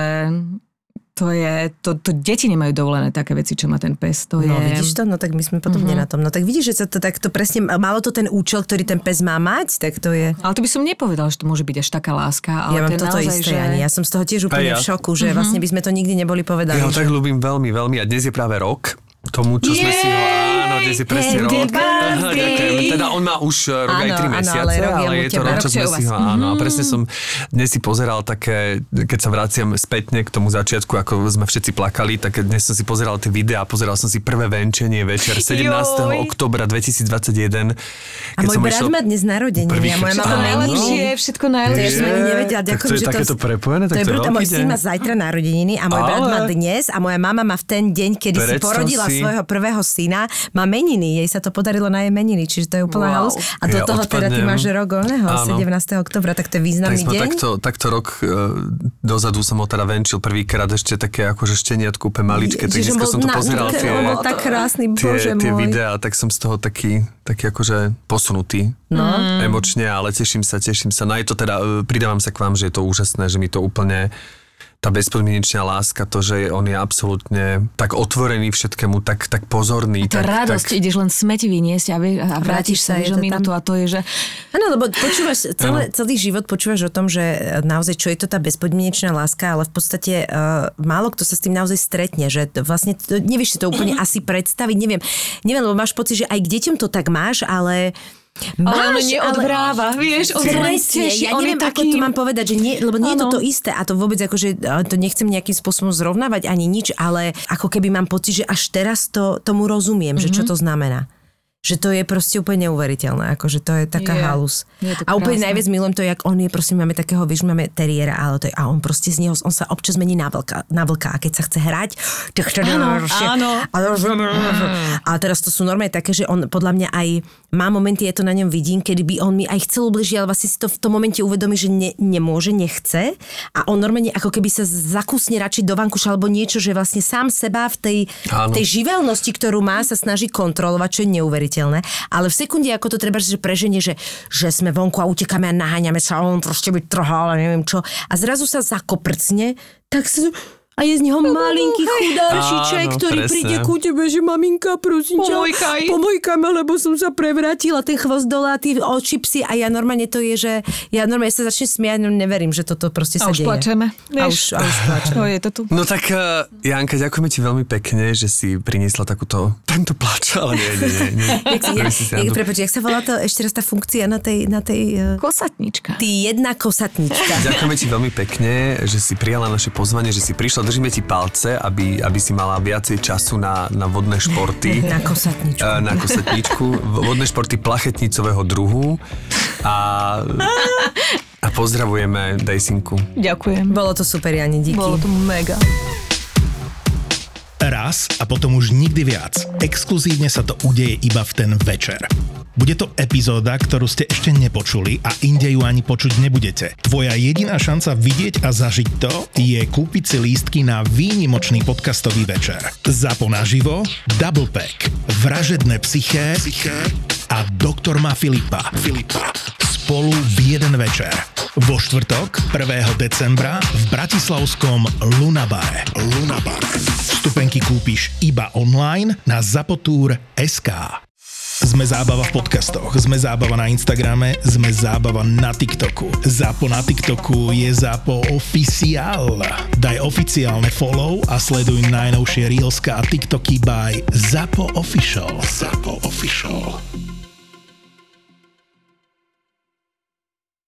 to je, to, to deti nemajú dovolené také veci, čo má ten pes. To No je, vidíš to? No tak my sme potom mm-hmm. nie na tom. No tak vidíš, že sa to takto presne, malo to ten účel, ktorý ten pes má mať, tak to je... Ale to by som nepovedala, že to môže byť až taká láska. Ale Ja mám to je toto naozaj, isté, že... Ani. Ja som z toho tiež úplne ja. v šoku, že vlastne by sme to nikdy neboli povedali. Ja ho tak ľúbim veľmi, veľmi a dnes je práve rok tomu, čo sme si ho... Áno, dnes je presne rok. Aha, ďakujem. Teda on má už eh, rok aj Áno, 3 áno, mesiace, ale ale je to rok, čo sme si ho... Áno, a presne som dnes si pozeral také, keď sa vraciam spätne k tomu začiatku, ako sme všetci plakali, tak dnes som si pozeral tie videá, pozeral som si prvé venčenie večer 17. Joj. oktobra 2021. A môj brat má dnes narodeniny. A moja mama najlepšie, všetko najlepšie. ja som ani nevedela, ďakujem, to je takéto prepojené, to je brutálne, môj syn má zajtra narodeniny a môj brat má dnes a moja mama má v ten deň, kedy si porodila si. Svojho prvého syna, má meniny, jej sa to podarilo na jej meniny, čiže to je úplná Wow. halus. A do Ja toho teda ty odpadnem. máš rok oného, Áno. 17. oktobra, tak to je Tak významný sme deň. takto, takto rok e, dozadu som ho teda venčil prvýkrát ešte také akože šteniatku úplne maličké, tak dneska som to na- pozeral tie, bol tak krásny, bože tie, tie môj. videá, tak som z toho taký, taký akože posunutý No. emočne, ale teším sa, teším sa. No aj to teda, pridávam sa k vám, že je to úžasné, že mi to úplne tá bezpodmienečná láska, to, že on je absolútne tak otvorený všetkému, tak, tak pozorný. To tak, radosť, tak, ideš len smeti vyniesť a, vie- a vrátiš sa, tam. minútu a to je, že Áno, lebo počúvaš, celé, celý život počúvaš o tom, že e, naozaj čo je to tá bezpodmienečná láska, ale v podstate uh, málo kto sa s tým naozaj stretne, že to vlastne to, nevieš si to úplne asi predstaviť, neviem, neviem, lebo máš pocit, že aj k deťom to tak máš, ale Ale ono neodvráva, vieš, on Presne, ja neviem, je ako taký... to mám povedať, že nie, lebo nie je Áno. to to isté a to vôbec akože to nechcem nejakým spôsobom zrovnávať ani nič, ale ako keby mám pocit, že až teraz to, tomu rozumiem, mm-hmm. že čo to znamená. Že to je proste úplne neuveriteľné, akože to je taká Je. halus. Je to a úplne najviac milujem to, jak on je, prosím, máme takého, vieš, máme teriéra, ale to je, a on proste z neho, on sa občas mení na vlka, na vlka a keď sa chce hrať, tak to Áno, áno. a, a teraz to sú normálne také, že on podľa mňa aj má momenty, ja to na ňom vidím, kedy by on mi aj chcel ubližiť, ale vlastne si to v tom momente uvedomí, že ne, nemôže, nechce a on normálne ako keby sa zakusne radšej do vankuša alebo niečo, že vlastne sám seba v tej, Áno. tej živelnosti, ktorú má, sa snaží kontrolovať, čo je neuveriteľné. Ale v sekunde, ako to treba, že preženie, že, že sme vonku a utekáme a naháňame sa a on proste by trhal a neviem čo. A zrazu sa zakoprcne, tak sa, a je z neho malinký chudáčiček, Áno, ktorý presne. príde ku tebe, že maminka, prosím ťa, Pomojkaj. pomojkaj ma, lebo som sa prevrátila, ten chvost dole a tie oči psi a ja normálne to je, že ja normálne sa začnem smiať, no neverím, že toto proste A sa už deje. plačeme. A už, a už plačeme. No, je to tu. No tak, uh, Janka, ďakujeme ti veľmi pekne, že si priniesla takúto... Tento plač, ale nie, nie, nie. nie. Jak, si, prepáč, jak sa volá to, ešte raz tá funkcia na tej, na tej uh, Kosatnička. ty jedna kosatnička. Ďakujeme ti veľmi pekne, že si prijala naše pozvanie, že si prišla. Držíme ti palce, aby, aby si mala viacej času na, na vodné športy. Na kosatničku. Eh, na kosatničku. Vodné športy plachetnicového druhu. A, a pozdravujeme Dejsinku. Ďakujem. Bolo to super, Jani, díky. Bolo to mega. Raz a potom už nikdy viac. Exkluzívne sa to udeje iba v ten večer. Bude to epizóda, ktorú ste ešte nepočuli a inde ju ani počuť nebudete. Tvoja jediná šanca vidieť a zažiť to je kúpiť si lístky na výnimočný podcastový večer. Zapo naživo, Double Pack, Vražedné psyché, psyché a Doktor má Filipa. Filipa. Spolu v jeden večer. Vo štvrtok 1. decembra v bratislavskom Lunabare. Lunabare. Vstupenky kúpiš iba online na zapotur.sk. Sme zábava v podcastoch, sme zábava na Instagrame, sme zábava na TikToku. Zápo na TikToku je Zápo oficiál. Daj oficiálne follow a sleduj najnovšie Reelska a TikToky by Zapo Official. Zapo Official.